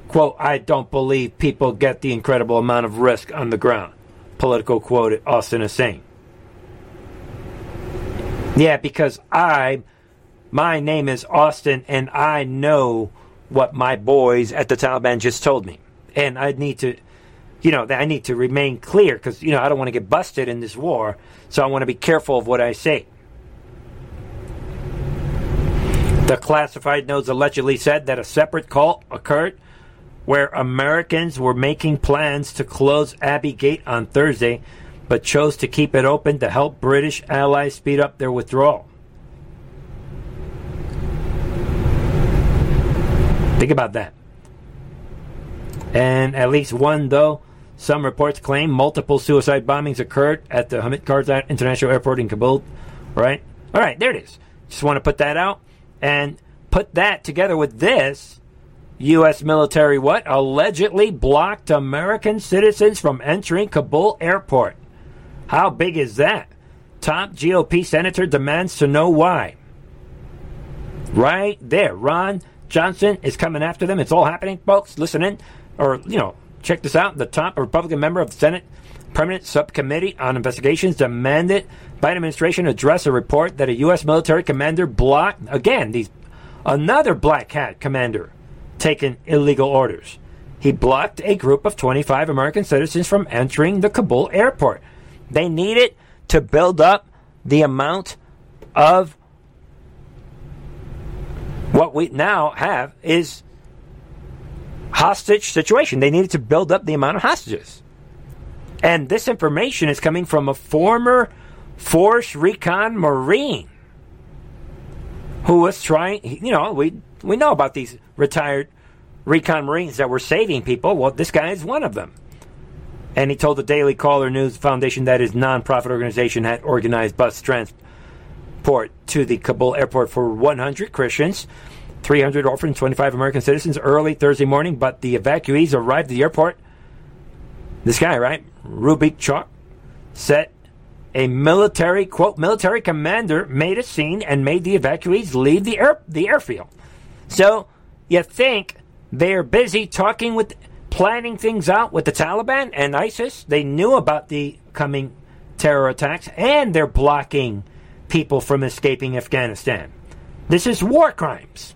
quote, I don't believe people get the incredible amount of risk on the ground. Politico quote Austin is saying. Yeah, because I, my name is Austin, and I know what my boys at the Taliban just told me. And I need to, you know, I need to remain clear because, you know, I don't want to get busted in this war. So I want to be careful of what I say. The classified notes allegedly said that a separate call occurred where Americans were making plans to close Abbey Gate on Thursday, but chose to keep it open to help British allies speed up their withdrawal. Think about that. And at least one, though, some reports claim multiple suicide bombings occurred at the Hamid Karzai International Airport in Kabul. Right? All right, there it is. Just want to put that out and put that together with this. U.S. military what? Allegedly blocked American citizens from entering Kabul airport. How big is that? Top GOP senator demands to know why. Right there. Ron Johnson is coming after them. It's all happening, folks. Listen in. Or, you know, check this out. The top Republican member of the Senate Permanent Subcommittee on Investigations demanded Biden administration address a report that a U.S. military commander blocked, again, these another black hat commander taking illegal orders. He blocked a group of 25 American citizens from entering the Kabul airport. They needed to build up the amount of what we now have is hostage situation. They needed to build up the amount of hostages. And this information is coming from a former Force Recon Marine who was trying, you know, we, we know about these retired recon Marines that were saving people. Well, this guy is one of them. And he told the Daily Caller News Foundation that his nonprofit organization had organized bus transport to the Kabul airport for 100 Christians, 300 orphans, 25 American citizens early Thursday morning. But the evacuees arrived at the airport. This guy, right? Rubik Chalk, said a military quote military commander made a scene and made the evacuees leave the air the airfield. So you think they're busy talking with planning things out with the Taliban and ISIS. They knew about the coming terror attacks and they're blocking people from escaping Afghanistan. This is war crimes.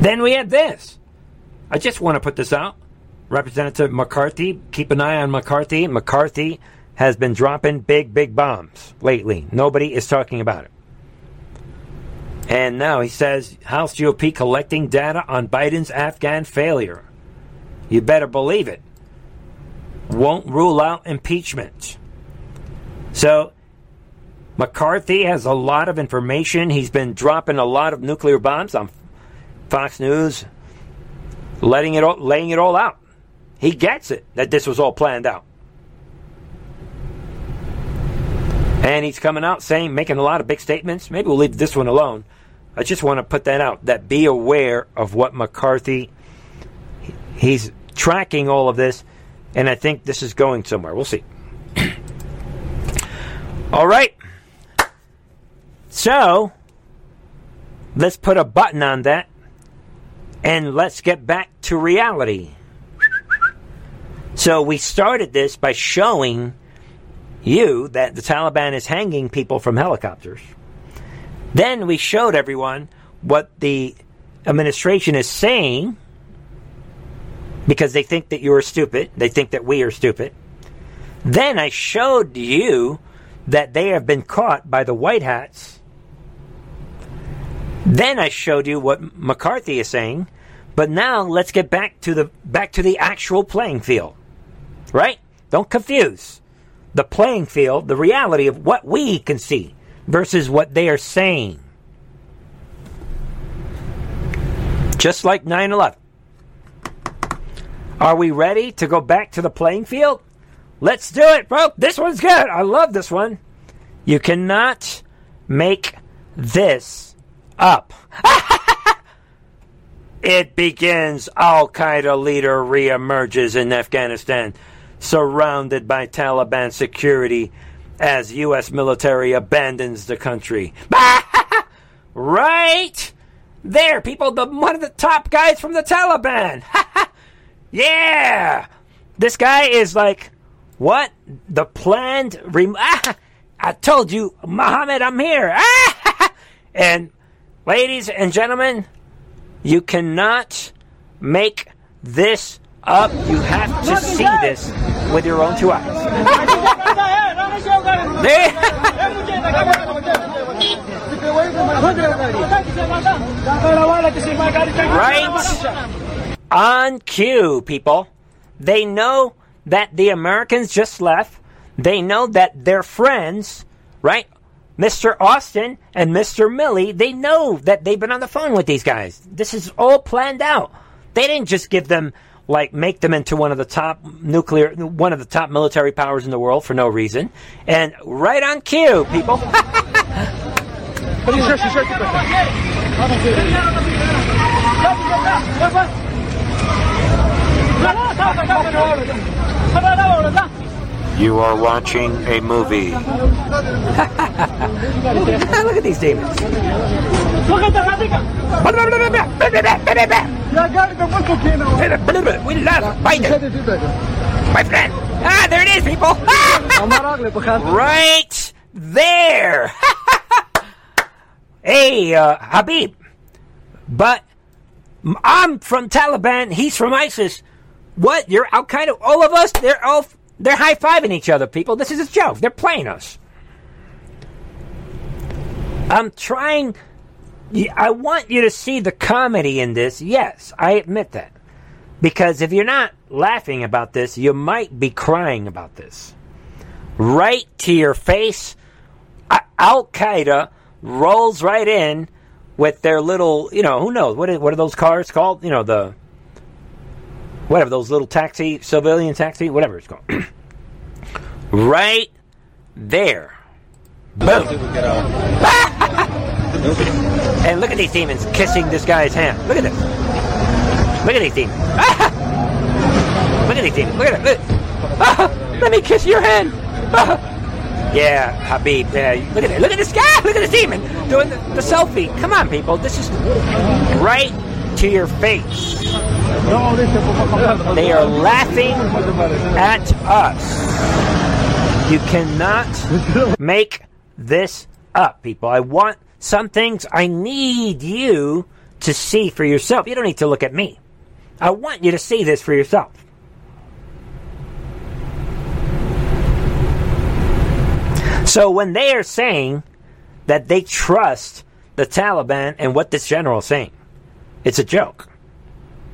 Then we had this. I just want to put this out. Representative McCarthy, keep an eye on McCarthy. McCarthy has been dropping big, big bombs lately. Nobody is talking about it. And now he says House GOP collecting data on Biden's Afghan failure. You better believe it. Won't rule out impeachment. So, McCarthy has a lot of information. He's been dropping a lot of nuclear bombs on Fox News, letting it all, laying it all out. He gets it that this was all planned out. And he's coming out saying, making a lot of big statements. Maybe we'll leave this one alone. I just want to put that out that be aware of what McCarthy, he's tracking all of this, and I think this is going somewhere. We'll see. all right. So, let's put a button on that and let's get back to reality. So, we started this by showing you that the Taliban is hanging people from helicopters. Then we showed everyone what the administration is saying because they think that you are stupid. They think that we are stupid. Then I showed you that they have been caught by the white hats. Then I showed you what McCarthy is saying. But now let's get back to the back to the actual playing field. Right? Don't confuse the playing field, the reality of what we can see versus what they are saying. Just like 9 11. Are we ready to go back to the playing field? Let's do it, bro. This one's good. I love this one. You cannot make this up. it begins. Al Qaeda leader reemerges in Afghanistan, surrounded by Taliban security as U.S. military abandons the country. right there, people. The one of the top guys from the Taliban. yeah, this guy is like what the planned. Rem- I told you, Mohammed, I'm here. and ladies and gentlemen, you cannot make this up. You have to see this with your own two eyes. Right on cue, people. They know that the Americans just left. They know that their friends, right? Mr. Austin and Mr. Milley, they know that they've been on the phone with these guys. This is all planned out. They didn't just give them like make them into one of the top nuclear, one of the top military powers in the world for no reason. And right on cue, people. You are watching a movie. Look at these demons. We love Biden. My friend. Ah, there it is, people. right there. hey, uh, Habib. But I'm from Taliban. He's from ISIS. What? You're Al Qaeda? All of us? They're all. They're high fiving each other, people. This is a joke. They're playing us. I'm trying. I want you to see the comedy in this. Yes, I admit that. Because if you're not laughing about this, you might be crying about this. Right to your face, Al Qaeda rolls right in with their little, you know, who knows? What are, what are those cars called? You know, the whatever those little taxi, civilian taxi, whatever it's called. right there. Boom. and look at these demons kissing this guy's hand. Look at this. Look at these demons. look at these demons. Look at it. let me kiss your hand. yeah, Habib. Yeah, look at it. Look at this guy. Look at this demon doing the, the selfie. Come on, people. This is right to your face. They are laughing at us. You cannot make this up, people. I want some things I need you to see for yourself. You don't need to look at me. I want you to see this for yourself. So when they are saying that they trust the Taliban and what this general is saying, it's a joke.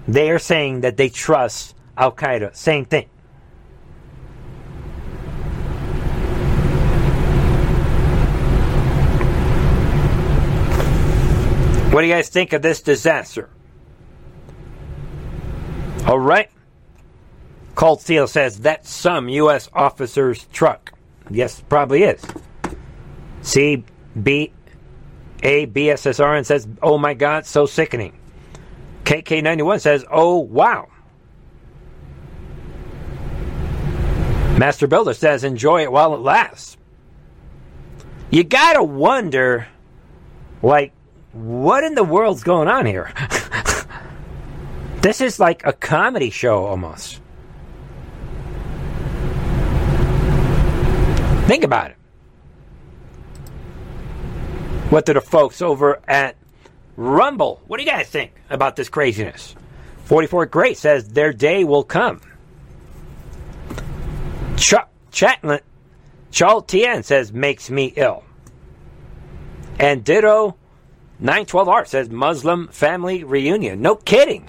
They are saying that they trust Al Qaeda. Same thing. What do you guys think of this disaster? All right. Cold Steel says that's some U.S. officer's truck. Yes, probably is. CB ABSSR and says, "Oh my God, so sickening." KK91 says, "Oh wow." Master Builder says, "Enjoy it while it lasts." You gotta wonder, like, what in the world's going on here? this is like a comedy show almost. Think about it. What do the folks over at Rumble, what do you guys think about this craziness? 44 Great says their day will come. Ch- Chatlet, Charles Tien says makes me ill. And Ditto 912 Art says Muslim family reunion. No kidding.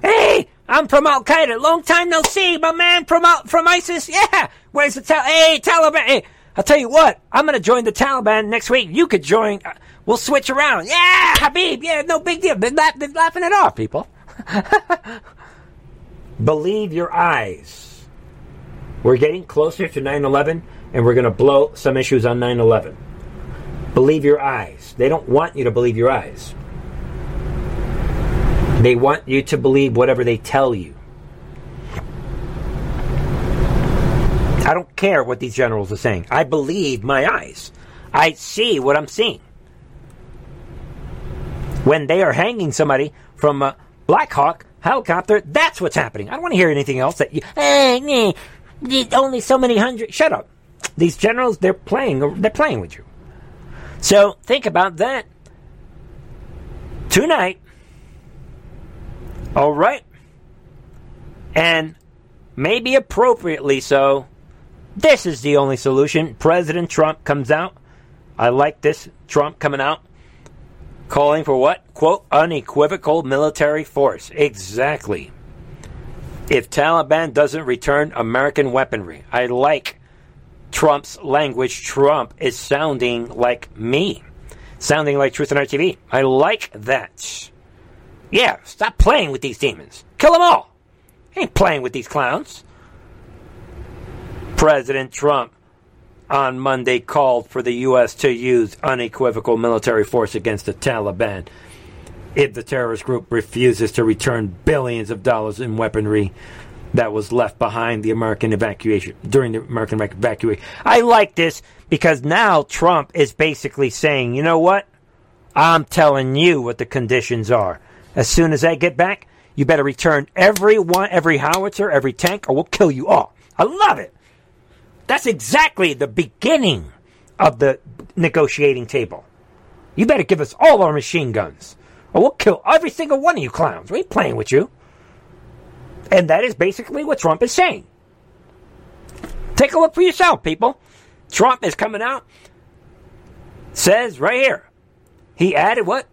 Hey, I'm from Al Qaeda. Long time no see, my man from from ISIS. Yeah, where's the Tal? Hey, Taliban. Hey, I'll tell you what. I'm gonna join the Taliban next week. You could join. Uh, we'll switch around. Yeah, Habib. Yeah, no big deal. They're, they're laughing it off, people. Believe your eyes. We're getting closer to 9/11, and we're gonna blow some issues on 9/11. Believe your eyes. They don't want you to believe your eyes. They want you to believe whatever they tell you. I don't care what these generals are saying. I believe my eyes. I see what I'm seeing. When they are hanging somebody from a Black Hawk helicopter, that's what's happening. I don't want to hear anything else that you, eh, only so many hundred. Shut up. These generals, they're playing, they're playing with you. So think about that. Tonight, all right, and maybe appropriately so, this is the only solution. President Trump comes out. I like this. Trump coming out calling for what? Quote, unequivocal military force. Exactly. If Taliban doesn't return American weaponry, I like Trump's language. Trump is sounding like me, sounding like Truth and Art TV. I like that. Yeah, stop playing with these demons. Kill them all. ain't playing with these clowns. President Trump on Monday called for the U.S. to use unequivocal military force against the Taliban if the terrorist group refuses to return billions of dollars in weaponry that was left behind the American evacuation during the American evacuation. I like this because now Trump is basically saying, you know what? I'm telling you what the conditions are. As soon as I get back, you better return every one, every howitzer, every tank, or we'll kill you all. I love it. That's exactly the beginning of the negotiating table. You better give us all our machine guns, or we'll kill every single one of you clowns. We ain't playing with you. And that is basically what Trump is saying. Take a look for yourself, people. Trump is coming out, says right here, he added what?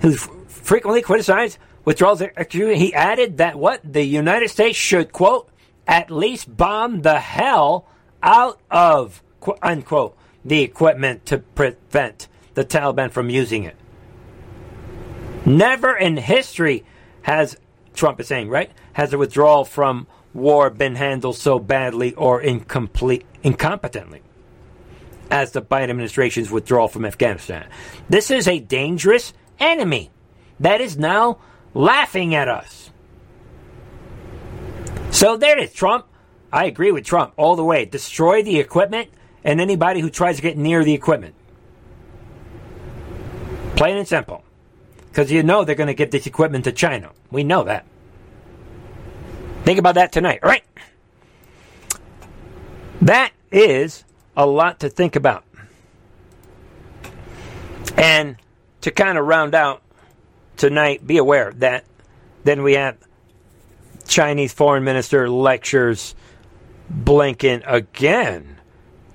Who's frequently criticized withdrawals. He added that what? The United States should, quote, at least bomb the hell out of, unquote, the equipment to prevent the Taliban from using it. Never in history has, Trump is saying, right, has a withdrawal from war been handled so badly or incomplete, incompetently as the Biden administration's withdrawal from Afghanistan. This is a dangerous enemy that is now laughing at us. So there it is, Trump. I agree with Trump all the way. Destroy the equipment and anybody who tries to get near the equipment. Plain and simple. Because you know they're going to get this equipment to China. We know that. Think about that tonight, right? That is a lot to think about. And to kind of round out tonight, be aware that then we have Chinese foreign minister lectures Blinken again.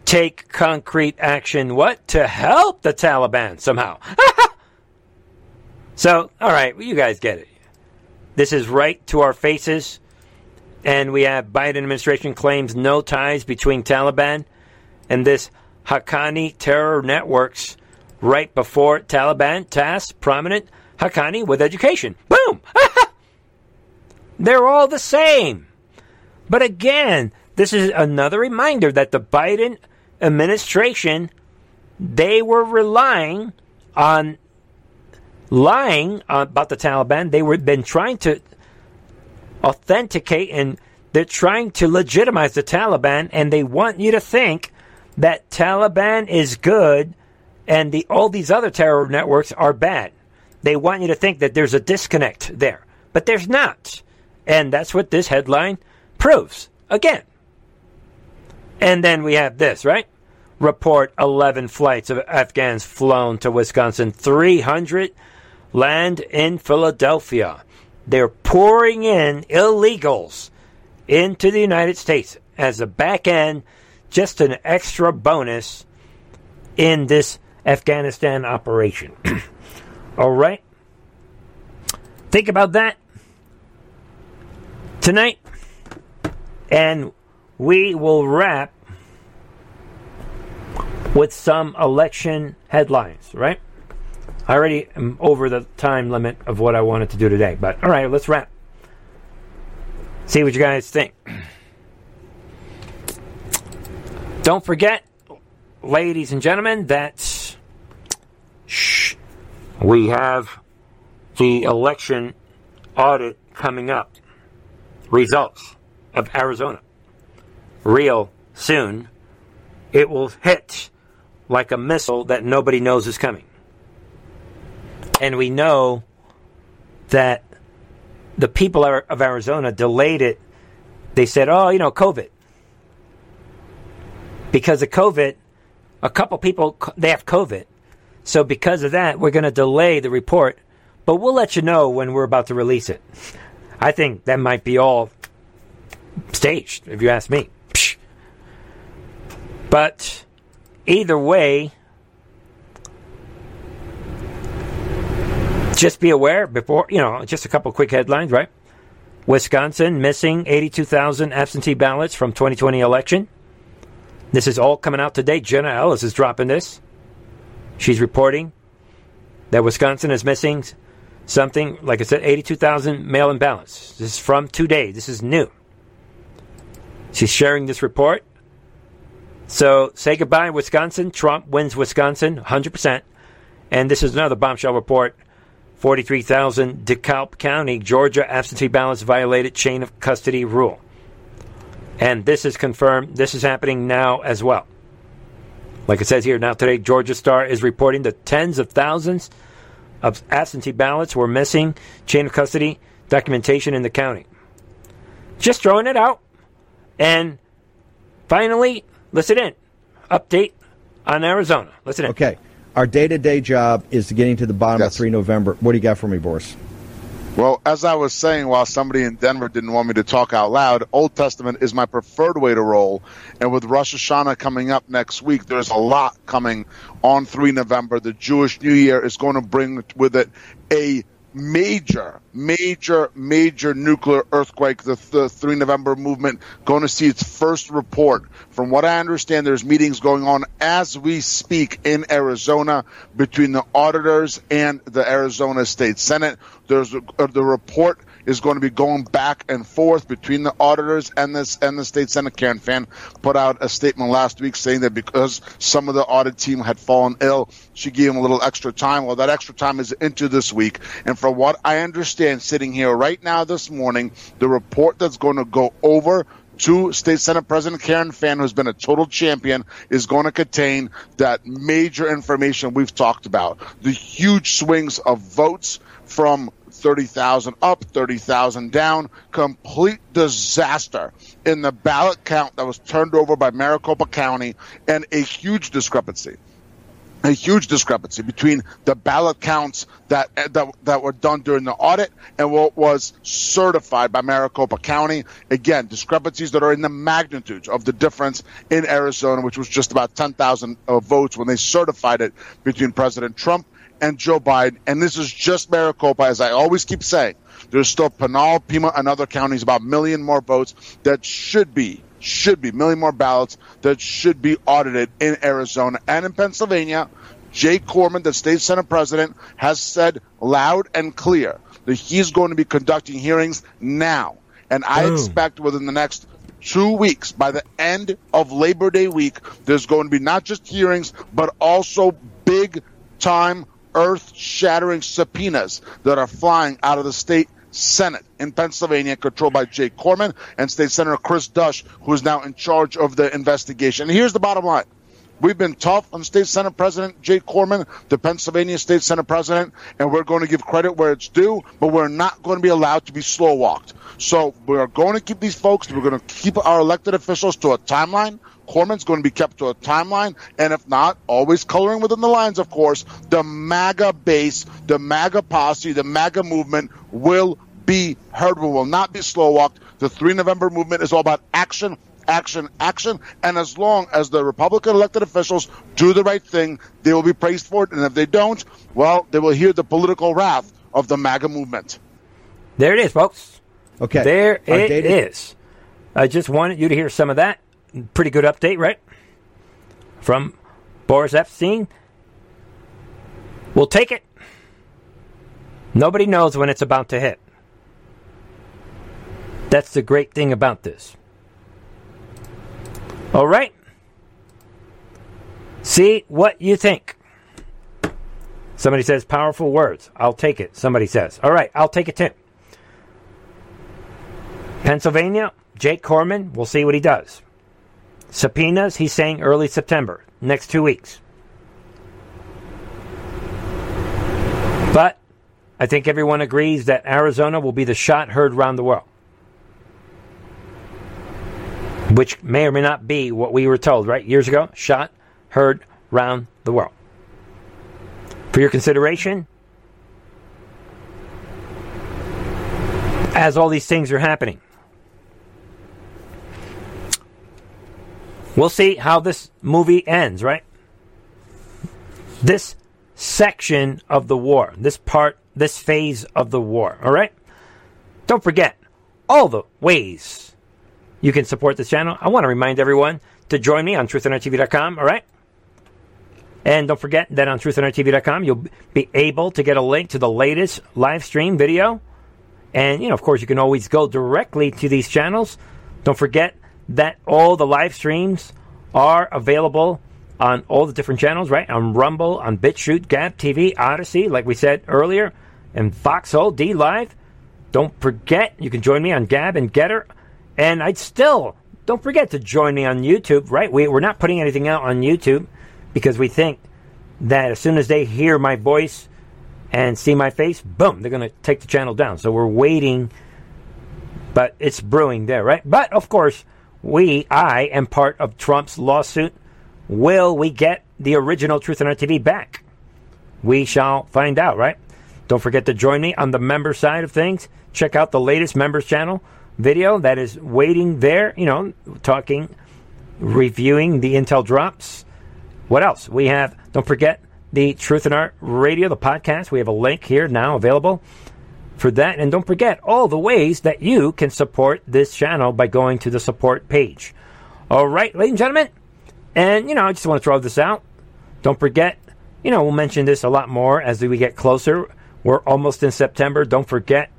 Take concrete action, what? To help the Taliban somehow. so, all right, well, you guys get it. This is right to our faces. And we have Biden administration claims no ties between Taliban and this Haqqani terror networks right before Taliban tasks prominent Haqqani with education. Boom! They're all the same. But again, this is another reminder that the Biden administration, they were relying on lying about the Taliban. They were been trying to authenticate and they're trying to legitimize the Taliban, and they want you to think that Taliban is good and the all these other terror networks are bad. They want you to think that there's a disconnect there, but there's not, and that's what this headline proves again. And then we have this right. Report 11 flights of Afghans flown to Wisconsin. 300 land in Philadelphia. They're pouring in illegals into the United States as a back end, just an extra bonus in this Afghanistan operation. All right? Think about that tonight, and we will wrap with some election headlines, right? I already am over the time limit of what I wanted to do today, but all right, let's wrap. See what you guys think. Don't forget, ladies and gentlemen, that shh, we have the election audit coming up. Results of Arizona. Real soon. It will hit like a missile that nobody knows is coming. And we know that the people of Arizona delayed it. They said, oh, you know, COVID. Because of COVID, a couple people, they have COVID. So because of that, we're going to delay the report. But we'll let you know when we're about to release it. I think that might be all staged, if you ask me. But either way, just be aware before, you know, just a couple quick headlines, right? Wisconsin missing 82,000 absentee ballots from 2020 election. This is all coming out today. Jenna Ellis is dropping this. She's reporting that Wisconsin is missing something, like I said, 82,000 mail in ballots. This is from today. This is new. She's sharing this report. So say goodbye, Wisconsin. Trump wins Wisconsin 100%. And this is another bombshell report 43,000 DeKalb County, Georgia absentee ballots violated chain of custody rule. And this is confirmed. This is happening now as well. Like it says here, now today, Georgia Star is reporting that tens of thousands of absentee ballots were missing chain of custody documentation in the county. Just throwing it out. And finally, listen in. Update on Arizona. Listen in. Okay. Our day to day job is getting to the bottom Yes. of 3 November. What do you got for me, Boris? Well, as I was saying, while somebody in Denver didn't want me to talk out loud, Old Testament is my preferred way to roll. And with Rosh Hashanah coming up next week, there's a lot coming on 3 November. The Jewish New Year is going to bring with it a major, major, major nuclear earthquake. The, the 3 November movement going to see its first report. From what I understand, there's meetings going on as we speak in Arizona between the auditors and the Arizona State Senate. There's a, uh, the report is going to be going back and forth between the auditors and this and the state senate. Karen Fann put out a statement last week saying that because some of the audit team had fallen ill, she gave them a little extra time. Well, that extra time is into this week, and from what I understand, sitting here right now this morning, the report that's going to go over to State Senate President Karen Fann, who's been a total champion, is going to contain that major information we've talked about. The huge swings of votes from 30,000 up, 30,000 down, complete disaster in the ballot count that was turned over by Maricopa County, and a huge discrepancy a huge discrepancy between the ballot counts that, that that were done during the audit and what was certified by Maricopa County. Again, discrepancies that are in the magnitude of the difference in Arizona, which was just about 10,000 uh, votes when they certified it between President Trump and Joe Biden. And this is just Maricopa, as I always keep saying. There's still Pinal, Pima, and other counties, about a million more votes that should be should be million more ballots that should be audited in Arizona and in Pennsylvania. Jake Corman, the state senate president, has said loud and clear that he's going to be conducting hearings now. And I Boom. expect within the next two weeks, by the end of Labor Day week, there's going to be not just hearings, but also big time, earth shattering subpoenas that are flying out of the state Senate in Pennsylvania, controlled by Jake Corman and State Senator Cris Dush, who is now in charge of the investigation. And here's the bottom line. We've been tough on State Senate President Jake Corman, the Pennsylvania State Senate President, and we're going to give credit where it's due, but we're not going to be allowed to be slow walked. So we're going to keep these folks, we're going to keep our elected officials to a timeline. Corman's going to be kept to a timeline, and if not, always coloring within the lines, of course, the MAGA base, the MAGA posse, the MAGA movement will be heard. We will not be slow walked. The 3 November movement is all about action, action, action. And as long as the Republican elected officials do the right thing, they will be praised for it. And if they don't, well, they will hear the political wrath of the MAGA movement. There it is, folks. Okay. There Our it data- is. I just wanted you to hear some of that. Pretty good update, right? From Boris Epshteyn. We'll take it. Nobody knows when it's about to hit. That's the great thing about this. All right. See what you think. Somebody says powerful words. I'll take it. Somebody says. All right, I'll take it too. Pennsylvania, Jake Corman, we'll see what he does. Subpoenas, he's saying early September, next two weeks. But I think everyone agrees that Arizona will be the shot heard around the world. Which may or may not be what we were told, right? Years ago, shot heard round the world. For your consideration, as all these things are happening, we'll see how this movie ends, right? This section of the war, this part, this phase of the war, all right? Don't forget all the ways you can support this channel. I want to remind everyone to join me on truthandarttv.com, all right? And don't forget that on truthandarttv.com, you'll be able to get a link to the latest live stream video. And, you know, of course, you can always go directly to these channels. Don't forget that all the live streams are available on all the different channels, right? On Rumble, on BitChute, Gab TV, Odysee, like we said earlier, and Foxhole, DLive. Don't forget, you can join me on Gab and Gettr. And I'd still, don't forget to join me on YouTube, right? We, we're not putting anything out on YouTube because we think that as soon as they hear my voice and see my face, boom, they're going to take the channel down. So we're waiting, but it's brewing there, right? But of course, we, I am part of Trump's lawsuit. Will we get the original Truth and Art TV back? We shall find out, right? Don't forget to join me on the member side of things. Check out the latest members channel video that is waiting there, you know, talking, reviewing the Intel drops. What else? We have, don't forget, the Truth and Art Radio, the podcast. We have a link here now available for that. And don't forget all the ways that you can support this channel by going to the support page. All right, ladies and gentlemen. And, you know, I just want to throw this out. Don't forget, you know, we'll mention this a lot more as we get closer. We're almost in September. Don't forget,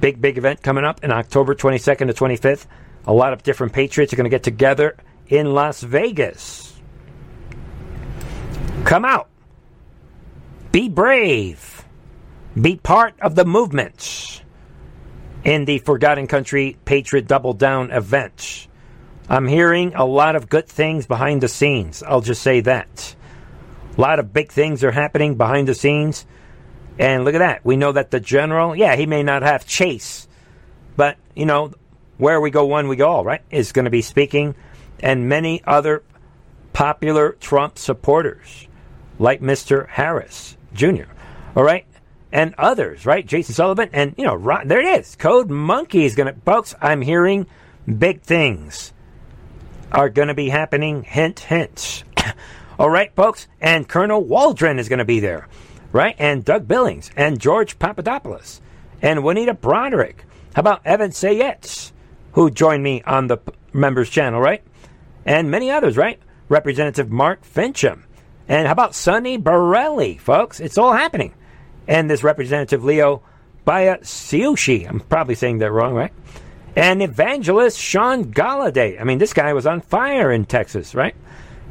big, big event coming up in October 22nd to 25th. A lot of different Patriots are going to get together in Las Vegas. Come out. Be brave. Be part of the movements in the For God and Country Patriot Double Down event. I'm hearing a lot of good things behind the scenes. I'll just say that. A lot of big things are happening behind the scenes. And look at that. We know that the general, yeah, he may not have Chase, but, you know, where we go one, we go all, right? Is going to be speaking. And many other popular Trump supporters, like Mr. Harris Jr., all right? And others, right? Jason Sullivan. And, you know, Ron, there it is. Code Monkey is going to, folks, I'm hearing big things are going to be happening. Hint, hint. All right, folks. And Colonel Waldron is going to be there, right? And Doug Billings and George Papadopoulos and Juanita Broaddrick. How about Evan Sayetz, who joined me on the members channel, right? And many others, right? Representative Mark Finchem. And how about Sonny Borelli, folks? It's all happening. And this Representative Leo Biasiucci. I'm probably saying that wrong, right? and evangelist Sean Galladay. I mean, this guy was on fire in Texas, right?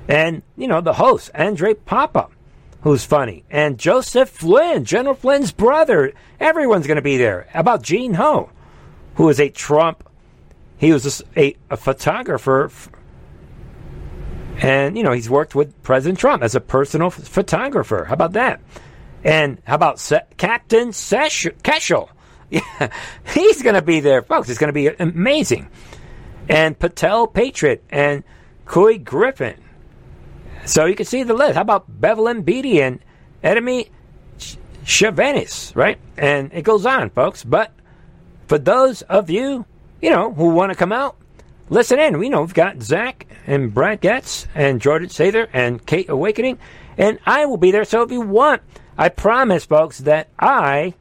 And, you know, the host, Andre Papa, who's funny, and Joseph Flynn, General Flynn's brother. Everyone's going to be there. About Gene Ho, who is a Trump, he was a, a, a photographer. And, you know, he's worked with President Trump as a personal photographer. How about that? And how about Se- Captain Sesh- Keshel? Yeah, he's going to be there, folks. It's going to be amazing. And Patel Patriot and Couy Griffin. So you can see the list. How about Bevelyn Beatty and Edmee Chavannes, right? And it goes on, folks. But for those of you, you know, who want to come out, listen in. We know we've got Zach and Brad Getz and Jordan Sather and Kate Awakening, and I will be there. So if you want, I promise, folks, that I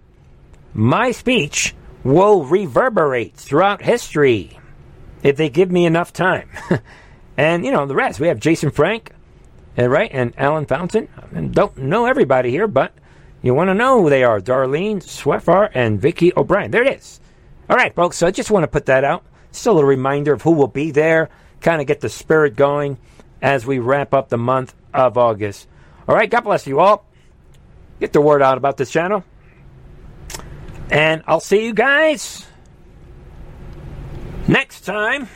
my speech will reverberate throughout history if they give me enough time. and, you know, the rest. We have Jason Frank, uh, right, and Alan Fountain. I don't know everybody here, but you want to know who they are. Darlene Swaffar and Vicky O'Brien. There it is. All right, folks, so I just want to put that out. Still a little reminder of who will be there, kind of get the spirit going as we wrap up the month of August. All right, God bless you all. Get the word out about this channel. And I'll see you guys next time.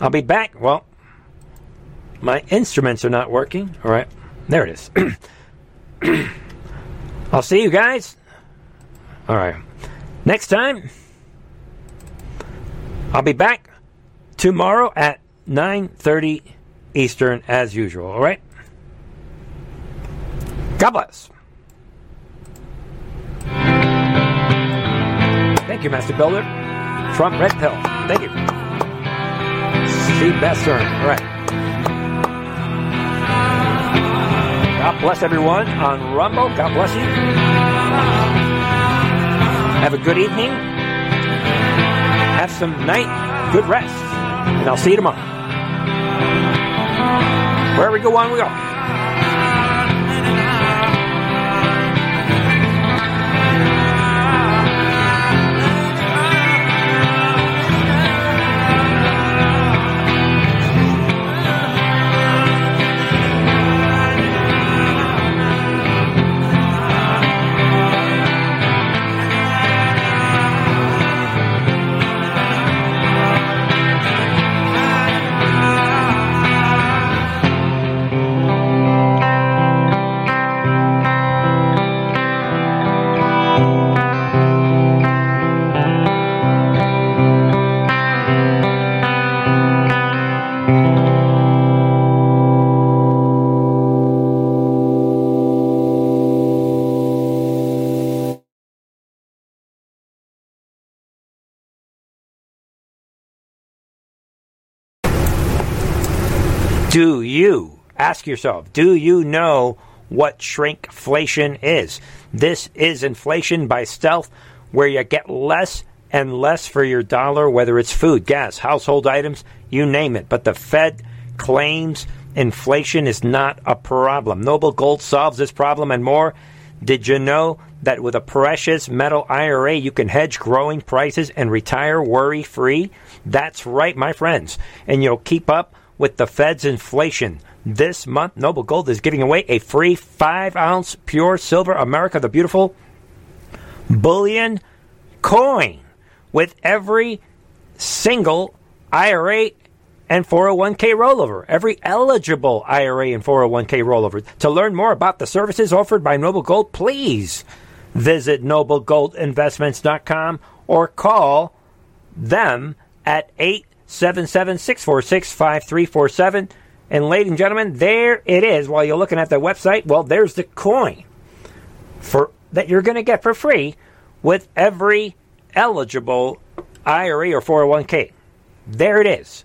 I'll be back. Well, my instruments are not working. All right. There it is. I'll see you guys. All right. Next time, I'll be back tomorrow at 9:30 Eastern as usual, all right? God bless. Thank you, Master Builder. Trump Red Pill. Thank you. Steve Bessern. All right. God bless everyone on Rumble. God bless you. Have a good evening. Have some night, good rest. And I'll see you tomorrow. Wherever we go on, we go. Do you ask yourself, do you know what shrinkflation is? This is inflation by stealth, where you get less and less for your dollar, whether it's food, gas, household items, you name it. But the Fed claims inflation is not a problem. Noble Gold solves this problem and more. Did you know that with a precious metal IRA, you can hedge growing prices and retire worry free? That's right, my friends. And you'll keep up with the Fed's inflation. This month, Noble Gold is giving away a free 5 ounce pure silver America the Beautiful bullion coin with every single IRA and 401k rollover, every eligible IRA and 401k rollover. To learn more about the services offered by Noble Gold, please visit noblegoldinvestments.com or call them at 8 877 And, ladies and gentlemen, there it is. While you're looking at the website, well, there's the coin for that you're going to get for free with every eligible IRA or 401k. There it is.